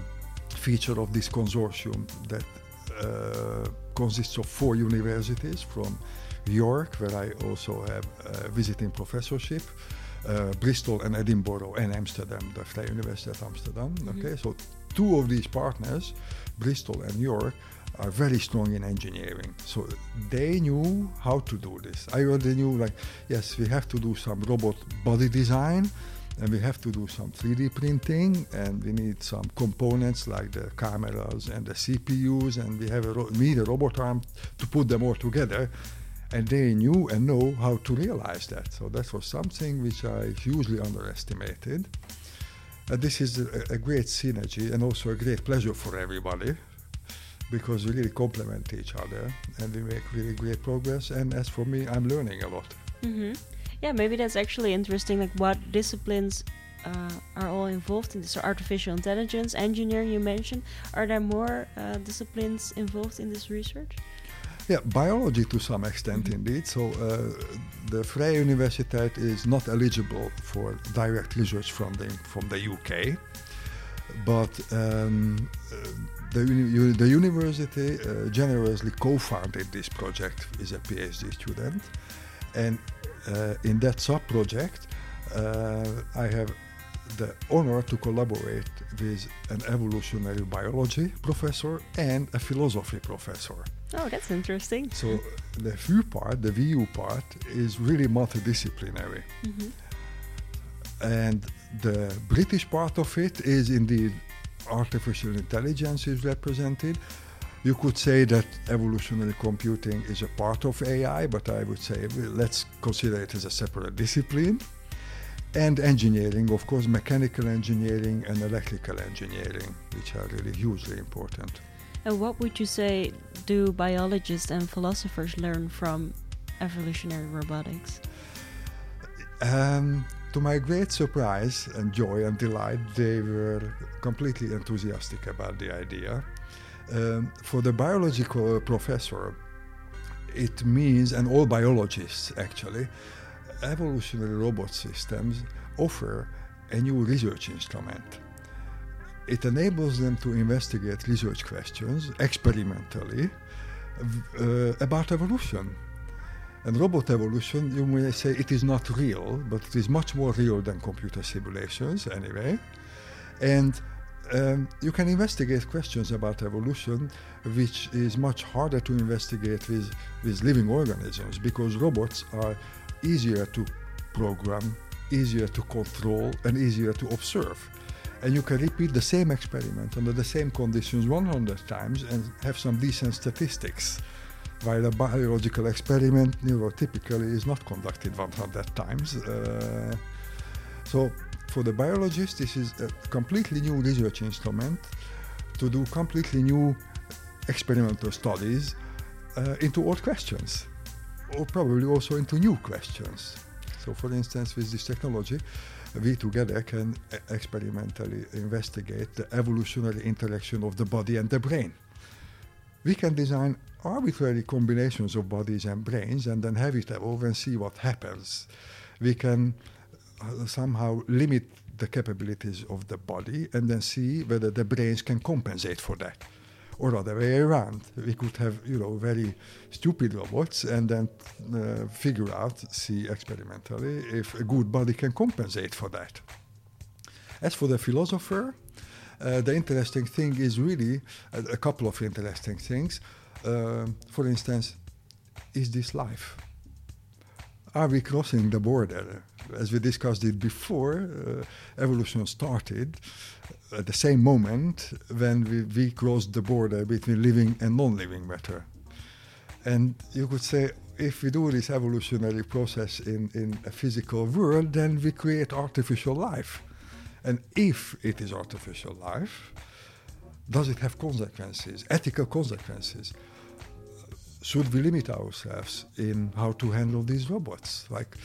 Speaker 2: feature of this consortium that uh, consists of four universities from York, where I also have a visiting professorship, uh, Bristol and Edinburgh and Amsterdam, the Vrije Universiteit Amsterdam. Mm-hmm. Okay, so two of these partners, Bristol and York, are very strong in engineering. So they knew how to do this. I already knew, like, yes, we have to do some robot body design and we have to do some 3D printing and we need some components like the cameras and the CPUs and we have a ro- need a robot arm to put them all together and they knew and know how to realize that. So that was something which I hugely underestimated. And this is a, a, great synergy and also a great pleasure for everybody because we really complement each other and we make really great progress. And as for me, I'm learning a lot.
Speaker 1: Mm-hmm. Yeah, maybe that's actually interesting. Like what disciplines uh, are all involved in this? So artificial intelligence, engineering, you mentioned. Are there more uh, disciplines involved in this research?
Speaker 2: Yeah, biology to some extent mm-hmm. indeed. So uh, the Vrije Universiteit is not eligible for direct research funding from the UK, but um, uh, the, uni- the university uh, generously co-founded this project with a PhD student, and uh, in that sub-project, uh, I have the honor to collaborate with an evolutionary biology professor and a philosophy professor.
Speaker 1: Oh, that's interesting.
Speaker 2: So the VU part, the VU part, is really multidisciplinary. Mm-hmm. And the British part of it is indeed artificial intelligence is represented. You could say that evolutionary computing is a part of AI, but I would say let's consider it as a separate discipline. And engineering, of course, mechanical engineering and electrical engineering, which are really hugely important.
Speaker 1: And what would you say do biologists and philosophers learn from evolutionary robotics?
Speaker 2: Um, to my great surprise and joy and delight, they were completely enthusiastic about the idea. Um, for the biological professor, it means, and all biologists actually, evolutionary robot systems offer a new research instrument it enables them to investigate research questions experimentally uh, about evolution. And robot evolution, you may say it is not real, but it is much more real than computer simulations anyway. And um, you can investigate questions about evolution, which is much harder to investigate with, with living organisms because robots are easier to program, easier to control, and easier to observe and you can repeat the same experiment under the same conditions 100 times and have some decent statistics. While a biological experiment neurotypically is not conducted 100 times. Uh, so, for the biologist, this is a completely new research instrument to do completely new experimental studies uh, into old questions, or probably also into new questions. So, for instance, with this technology, we together can experimentally investigate the evolutionary interaction of the body and the brain. We can design arbitrary combinations of bodies and brains and then have it evolve and see what happens. We can uh, somehow limit the capabilities of the body and then see whether the brains can compensate for that. Or the other way around. We could have, you know, very stupid robots and then uh, figure out, see experimentally, if a good body can compensate for that. As for the philosopher, uh, the interesting thing is really a, a couple of interesting things. Uh, for instance, is this life? Are we crossing the border? As we discussed it before, uh, evolution started at the same moment when we, we crossed the border between living and non-living matter. And you could say, if we do this evolutionary process in, in a physical world, then we create artificial life. And if it is artificial life, does it have consequences, ethical consequences? Should we limit ourselves in how to handle these robots? Like,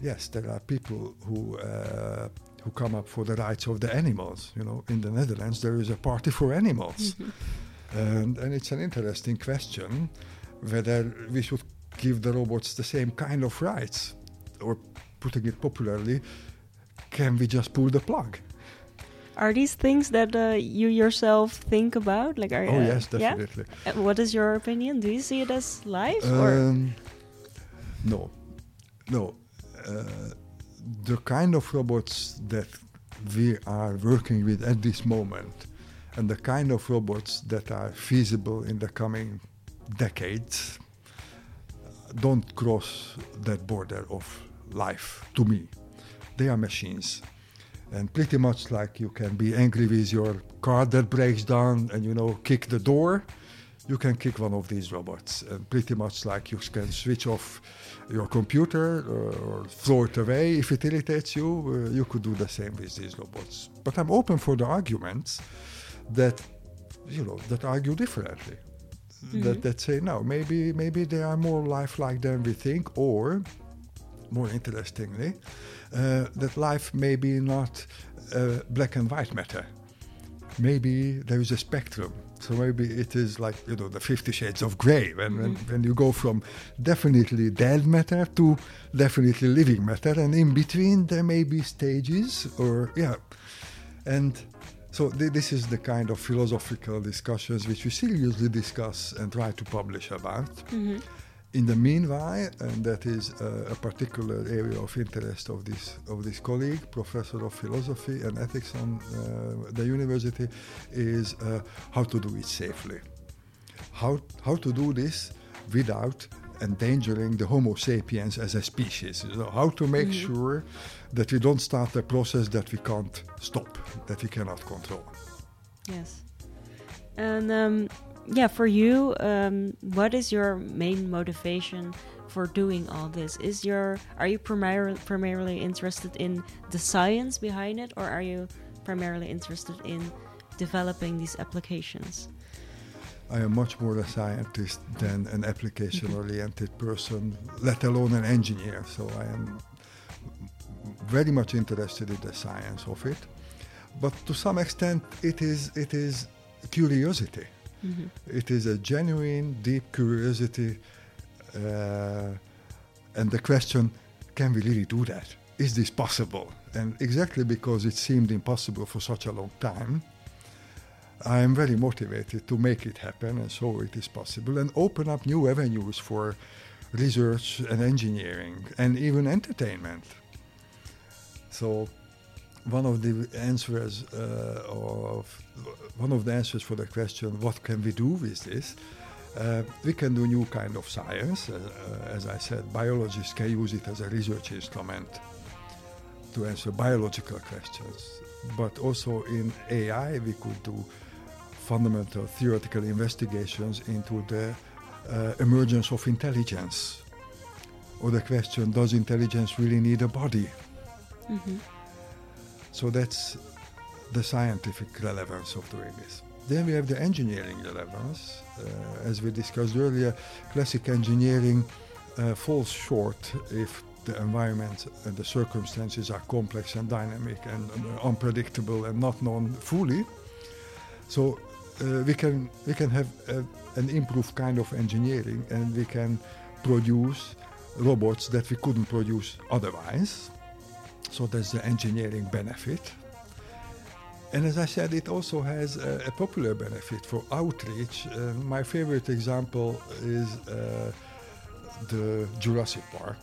Speaker 2: yes, there are people who uh, who come up for the rights of the animals. You know, in the Netherlands there is a party for animals, mm-hmm. and and it's an interesting question whether we should give the robots the same kind of rights, or putting it popularly, can we just pull the plug?
Speaker 1: Are these things that uh, you yourself think about? Like, are
Speaker 2: oh uh, yes, definitely.
Speaker 1: Yeah? Uh, what is your opinion? Do you see it as life? Um,
Speaker 2: no, no. Uh, the kind of robots that we are working with at this moment, and the kind of robots that are feasible in the coming decades, don't cross that border of life to me they are machines. And pretty much like you can be angry with your car that breaks down and you know kick the door, you can kick one of these robots. And pretty much like you can switch off your computer uh, or throw it away if it irritates you, uh, you could do the same with these robots. But I'm open for the arguments that you know that argue differently. Mm-hmm. That that say no, maybe maybe they are more lifelike than we think, or more interestingly, uh, that life may be not uh, black and white matter. Maybe there is a spectrum. So maybe it is like you know the Fifty Shades of Grey when, mm-hmm. when, when you go from definitely dead matter to definitely living matter, and in between there may be stages or yeah, and so th- this is the kind of philosophical discussions which we seriously discuss and try to publish about. Mm-hmm. In the meanwhile, and that is uh, a particular area of interest of this of this colleague, professor of philosophy and ethics on uh, the university, is uh, how to do it safely. How how to do this without endangering the Homo sapiens as a species. So how to make mm-hmm. sure that we don't start a process that we can't stop, that we cannot control.
Speaker 1: Yes. And um, yeah, for you, um, what is your main motivation for doing all this? Is your are you primarily primarily interested in the science behind it, or are you primarily interested in developing these applications?
Speaker 2: I am much more a scientist than an application-oriented person, let alone an engineer. So I am very much interested in the science of it, but to some extent, it is it is curiosity Mm-hmm. It is a genuine, deep curiosity, uh, and the question: Can we really do that? Is this possible? And exactly because it seemed impossible for such a long time, I am very motivated to make it happen and so it is possible and open up new avenues for research and engineering and even entertainment. So one of the answers uh, of one of the answers for the question, what can we do with this? Uh, we can do new kind of science. Uh, uh, as I said, biologists can use it as a research instrument to answer biological questions. But also in AI, we could do fundamental theoretical investigations into the uh, emergence of intelligence. Or the question, does intelligence really need a body? Mm-hmm. So that's the scientific relevance of doing this. Then we have the engineering relevance. Uh, as we discussed earlier, classic engineering uh, falls short if the environment and the circumstances are complex and dynamic and uh, unpredictable and not known fully. So uh, we can we can have a, an improved kind of engineering and we can produce robots that we couldn't produce otherwise. So there's the engineering benefit. And as I said, it also has a, a popular benefit for outreach. Uh, my favorite example is uh, the Jurassic Park.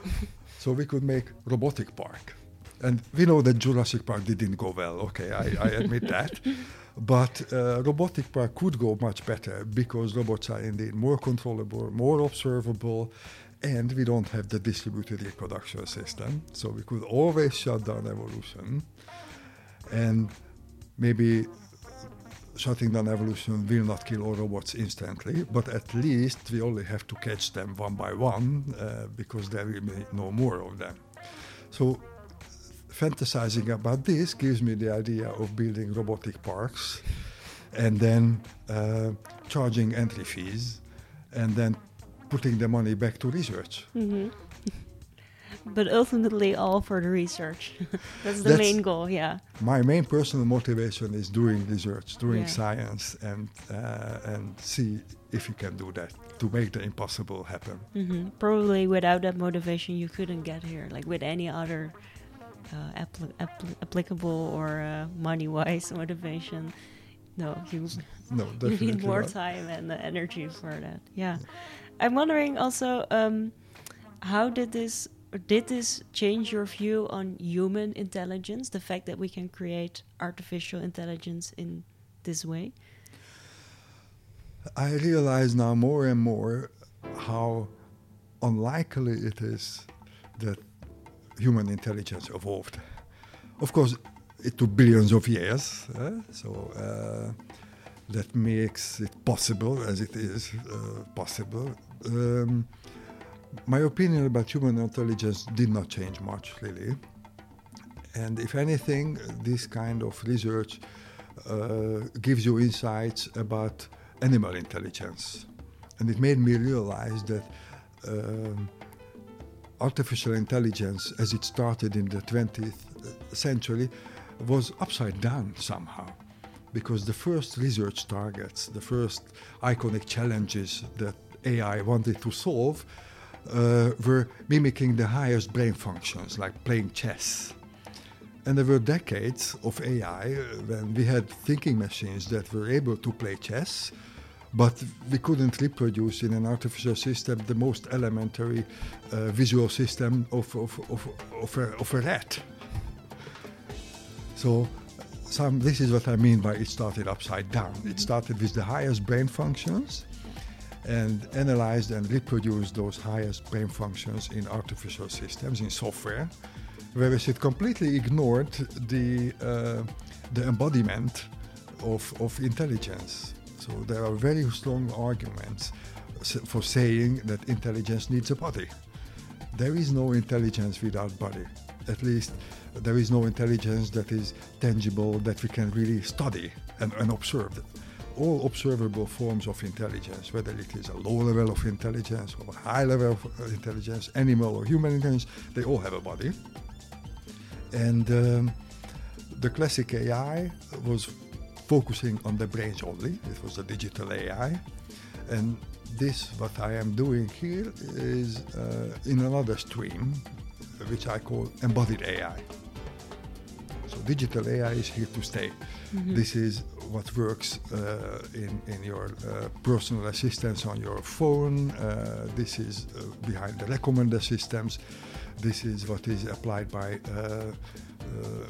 Speaker 2: so we could make robotic park. And we know that Jurassic Park didn't go well. Okay, I, I admit that. But uh, robotic park could go much better because robots are indeed more controllable, more observable, and we don't have the distributed reproduction system. So we could always shut down evolution. And maybe shutting down evolution will not kill all robots instantly, but at least we only have to catch them one by one uh, because there will be no more of them. So fantasizing about this gives me the idea of building robotic parks and then uh, charging entry fees and then putting the money back to research.
Speaker 1: Mm-hmm. But ultimately, all for the research. That's the That's main goal, yeah.
Speaker 2: My main personal motivation is doing research, doing yeah. science, and uh, and see if you can do that to make the impossible happen.
Speaker 1: Mm-hmm. Probably without that motivation, you couldn't get here. Like with any other uh, applicable or uh, money-wise motivation. No, you,
Speaker 2: no,
Speaker 1: you need more
Speaker 2: not.
Speaker 1: time and energy for that. Yeah. I'm wondering also, um, how did this did this change your view on human intelligence? The fact that we can create artificial intelligence in this way.
Speaker 2: I realize now more and more how unlikely it is that human intelligence evolved. Of course, it took billions of years, eh? so uh, that makes it possible, as it is uh, possible. Um, my opinion about human intelligence did not change much, really. And if anything, this kind of research uh, gives you insights about animal intelligence. And it made me realize that um, artificial intelligence, as it started in the 20th century, was upside down somehow. Because the first research targets, the first iconic challenges that AI wanted to solve, uh, were mimicking the highest brain functions, like playing chess. And there were decades of AI uh, when we had thinking machines that were able to play chess, but we couldn't reproduce in an artificial system the most elementary uh, visual system of, of, of, of, a, of a rat. So some, this is what I mean by it started upside down. It started with the highest brain functions, and analyzed and reproduced those highest brain functions in artificial systems, in software, whereas it completely ignored the, uh, the embodiment of, of intelligence. So there are very strong arguments for saying that intelligence needs a body. There is no intelligence without body. At least there is no intelligence that is tangible, that we can really study and, and observe all observable forms of intelligence, whether it is a low level of intelligence or a high level of uh, intelligence, animal or human intelligence, they all have a body. And um, the classic AI was focusing on the brains only. It was a digital AI. And this, what I am doing here, is uh, in another stream, which I call embodied AI. So digital AI is here to stay. Mm-hmm. This is what works uh, in, in your uh, personal assistance on your phone. Uh, this is uh, behind the recommender systems. This is what is applied by uh, uh,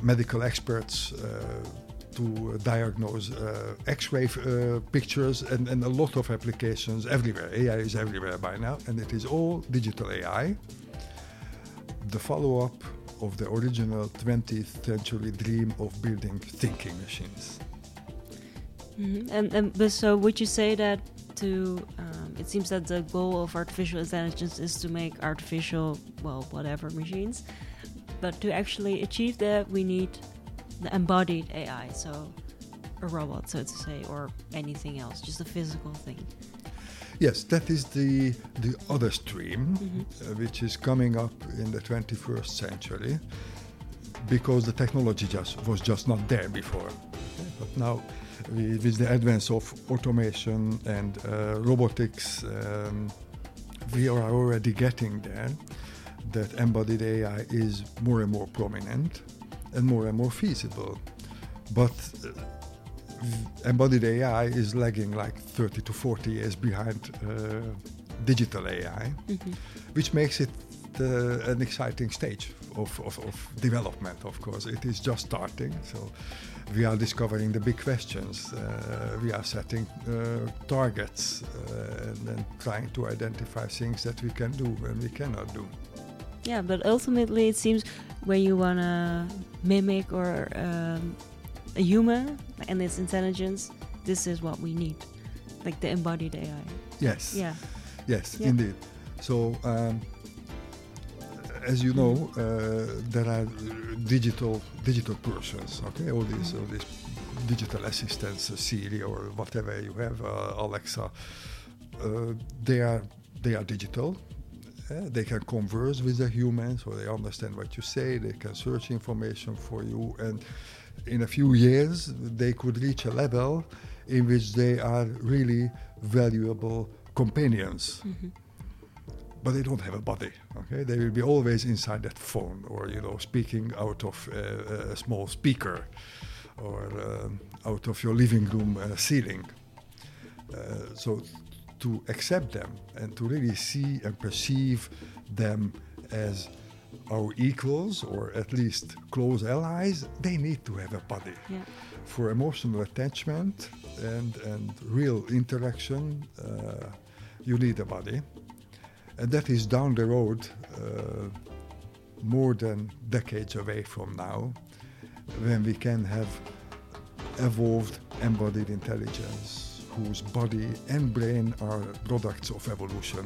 Speaker 2: medical experts to diagnose X-ray pictures and, and a lot of applications everywhere. AI is everywhere by now, and it is all digital AI. The follow-up of the original 20th century dream of building thinking machines.
Speaker 1: Mm-hmm. And, and but so would you say that to um, it seems that the goal of artificial intelligence is to make artificial well whatever machines, but to actually achieve that we need the embodied AI, so a robot, so to say, or anything else, just a physical thing.
Speaker 2: Yes, that is the the other stream, mm-hmm. uh, which is coming up in the 21st century, because the technology just was just not there before. Okay? But now, with the advance of automation and uh, robotics, um, we are already getting there. That embodied AI is more and more prominent and more and more feasible. but uh, embodied AI is lagging like 30 to 40 years behind uh, digital AI,
Speaker 1: Mhm.
Speaker 2: which makes it uh, an exciting stage of, of, of development, of course. It is just starting, so we are discovering the big questions. Uh, we are setting uh, targets uh, and then trying to identify things that we can do and we cannot do.
Speaker 1: Yeah, but ultimately, it seems when you want to mimic or um, a human and its intelligence, this is what we need, like the embodied AI.
Speaker 2: Yes.
Speaker 1: Yeah.
Speaker 2: Yes,
Speaker 1: Yeah.
Speaker 2: indeed. So, um, as you know, uh, there are digital digital persons. Okay, all these all these digital assistants, Siri or whatever you have, uh, Alexa. Uh, they are they are digital. Uh, they can converse with the human, so they understand what you say. They can search information for you, and in a few years, they could reach a level in which they are really valuable companions
Speaker 1: Mhm.
Speaker 2: But they don't have a body. Okay, they will be always inside that phone, or you know, speaking out of uh, a small speaker, or um, out of your living room uh, ceiling. Uh, so, to accept them and to really see and perceive them as our equals, or at least close allies, they need to have a body
Speaker 1: Yeah.
Speaker 2: for emotional attachment and, and real interaction, uh, you need a body. And that is down the road uh, more than decades away from now, when we can have evolved embodied intelligence whose body and brain are products of evolution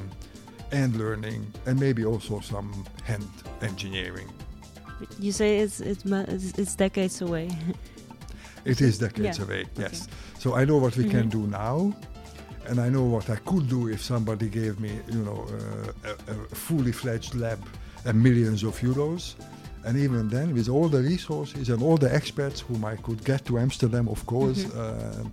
Speaker 2: and learning and maybe also some hand engineering.
Speaker 1: You say it's it's it's, decades away.
Speaker 2: It is decades
Speaker 1: Yeah,
Speaker 2: away,
Speaker 1: okay.
Speaker 2: yes. So I know what we can
Speaker 1: Mhm.
Speaker 2: do now, and I know what I could do if somebody gave me, you know, uh, a, a fully fledged lab and millions of euros. And even then, with all the resources and all the experts whom I could get to Amsterdam, of course,
Speaker 1: Mhm.
Speaker 2: uh,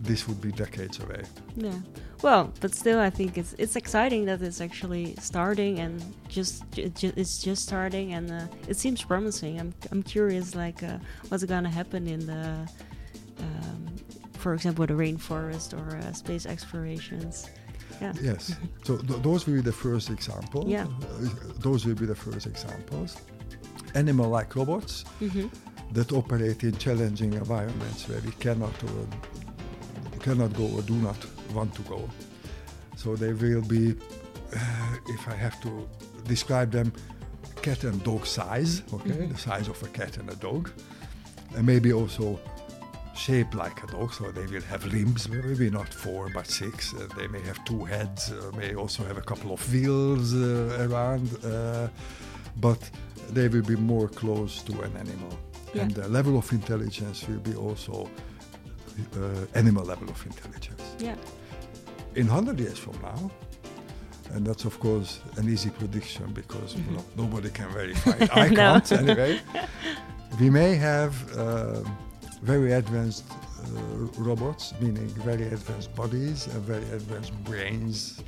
Speaker 2: this would be decades away.
Speaker 1: Yeah. Well, but still, I think it's it's exciting that it's actually starting and just ju- ju- it's just starting and uh, it seems promising. I'm I'm curious, like uh, what's gonna happen in the, um, for example, the rainforest or uh, space explorations. Yeah.
Speaker 2: Yes. so th- those will be the first examples.
Speaker 1: Yeah.
Speaker 2: Uh, those will be the first examples. Animal-like robots
Speaker 1: hmm
Speaker 2: that operate in challenging environments where we cannot or cannot go or do not want to go. So they will be, uh, if I have to describe them, cat and dog size, okay,
Speaker 1: Mhm.
Speaker 2: the size of a cat and a dog, and maybe also shaped like a dog, so they will have limbs, maybe not four but six. Uh, they may have two heads, uh, may also have a couple of wheels uh, around, uh, but they will be more close to an animal.
Speaker 1: Yeah.
Speaker 2: And the level of intelligence will be also uh, animal level of intelligence.
Speaker 1: Yeah.
Speaker 2: In 100 years from now, and that's of course an easy prediction because
Speaker 1: Mhm.
Speaker 2: no- nobody can verify it. I
Speaker 1: No.
Speaker 2: can't anyway. We may have um very advanced uh, robots, meaning very advanced bodies and very advanced brains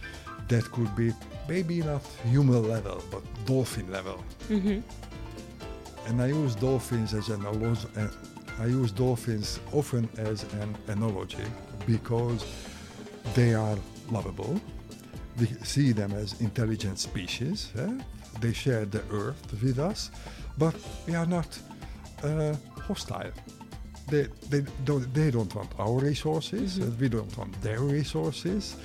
Speaker 2: that could be maybe not human level but dolphin level.
Speaker 1: hmm
Speaker 2: And I use dolphins as an analogy. Uh, I use dolphins often as an analogy because they are lovable. We see them as intelligent species. eh? They share the earth with us, but we are not uh, hostile. They, they, don't, they don't want our resources,
Speaker 1: Mhm.
Speaker 2: and we don't want their resources.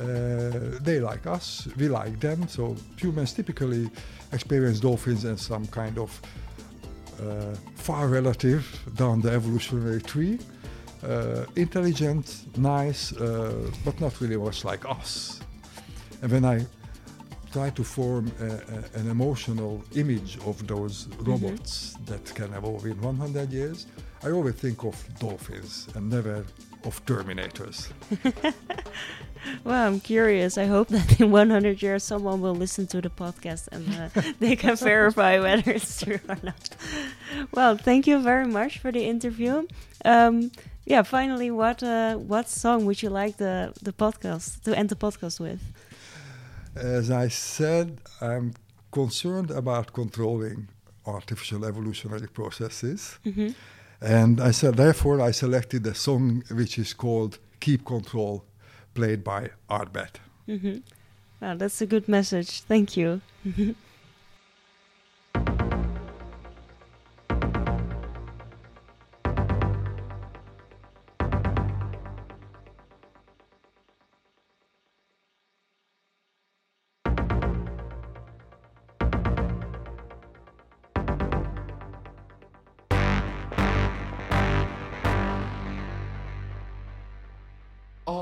Speaker 2: Uh, they like us, we like them. So humans typically experience dolphins as some kind of uh, far relative down the evolutionary tree. Uh, intelligent, nice, uh, but not really much like us. And when I try to form a, a- an emotional image of those robots that can evolve in 100 years, I always think of dolphins and never of terminators.
Speaker 1: Well, I'm curious. I hope that in 100 years someone will listen to the podcast and uh, they can verify whether it's true or not. Well, thank you very much for the interview. Um, yeah, finally, what uh, what song would you like the the podcast to end the podcast with?
Speaker 2: As I said, I'm concerned about controlling artificial evolutionary processes.
Speaker 1: hmm
Speaker 2: And I said, therefore, I selected a song which is called "Keep Control," played by Arbet.
Speaker 1: Mm-hmm. That's a good message. Thank you.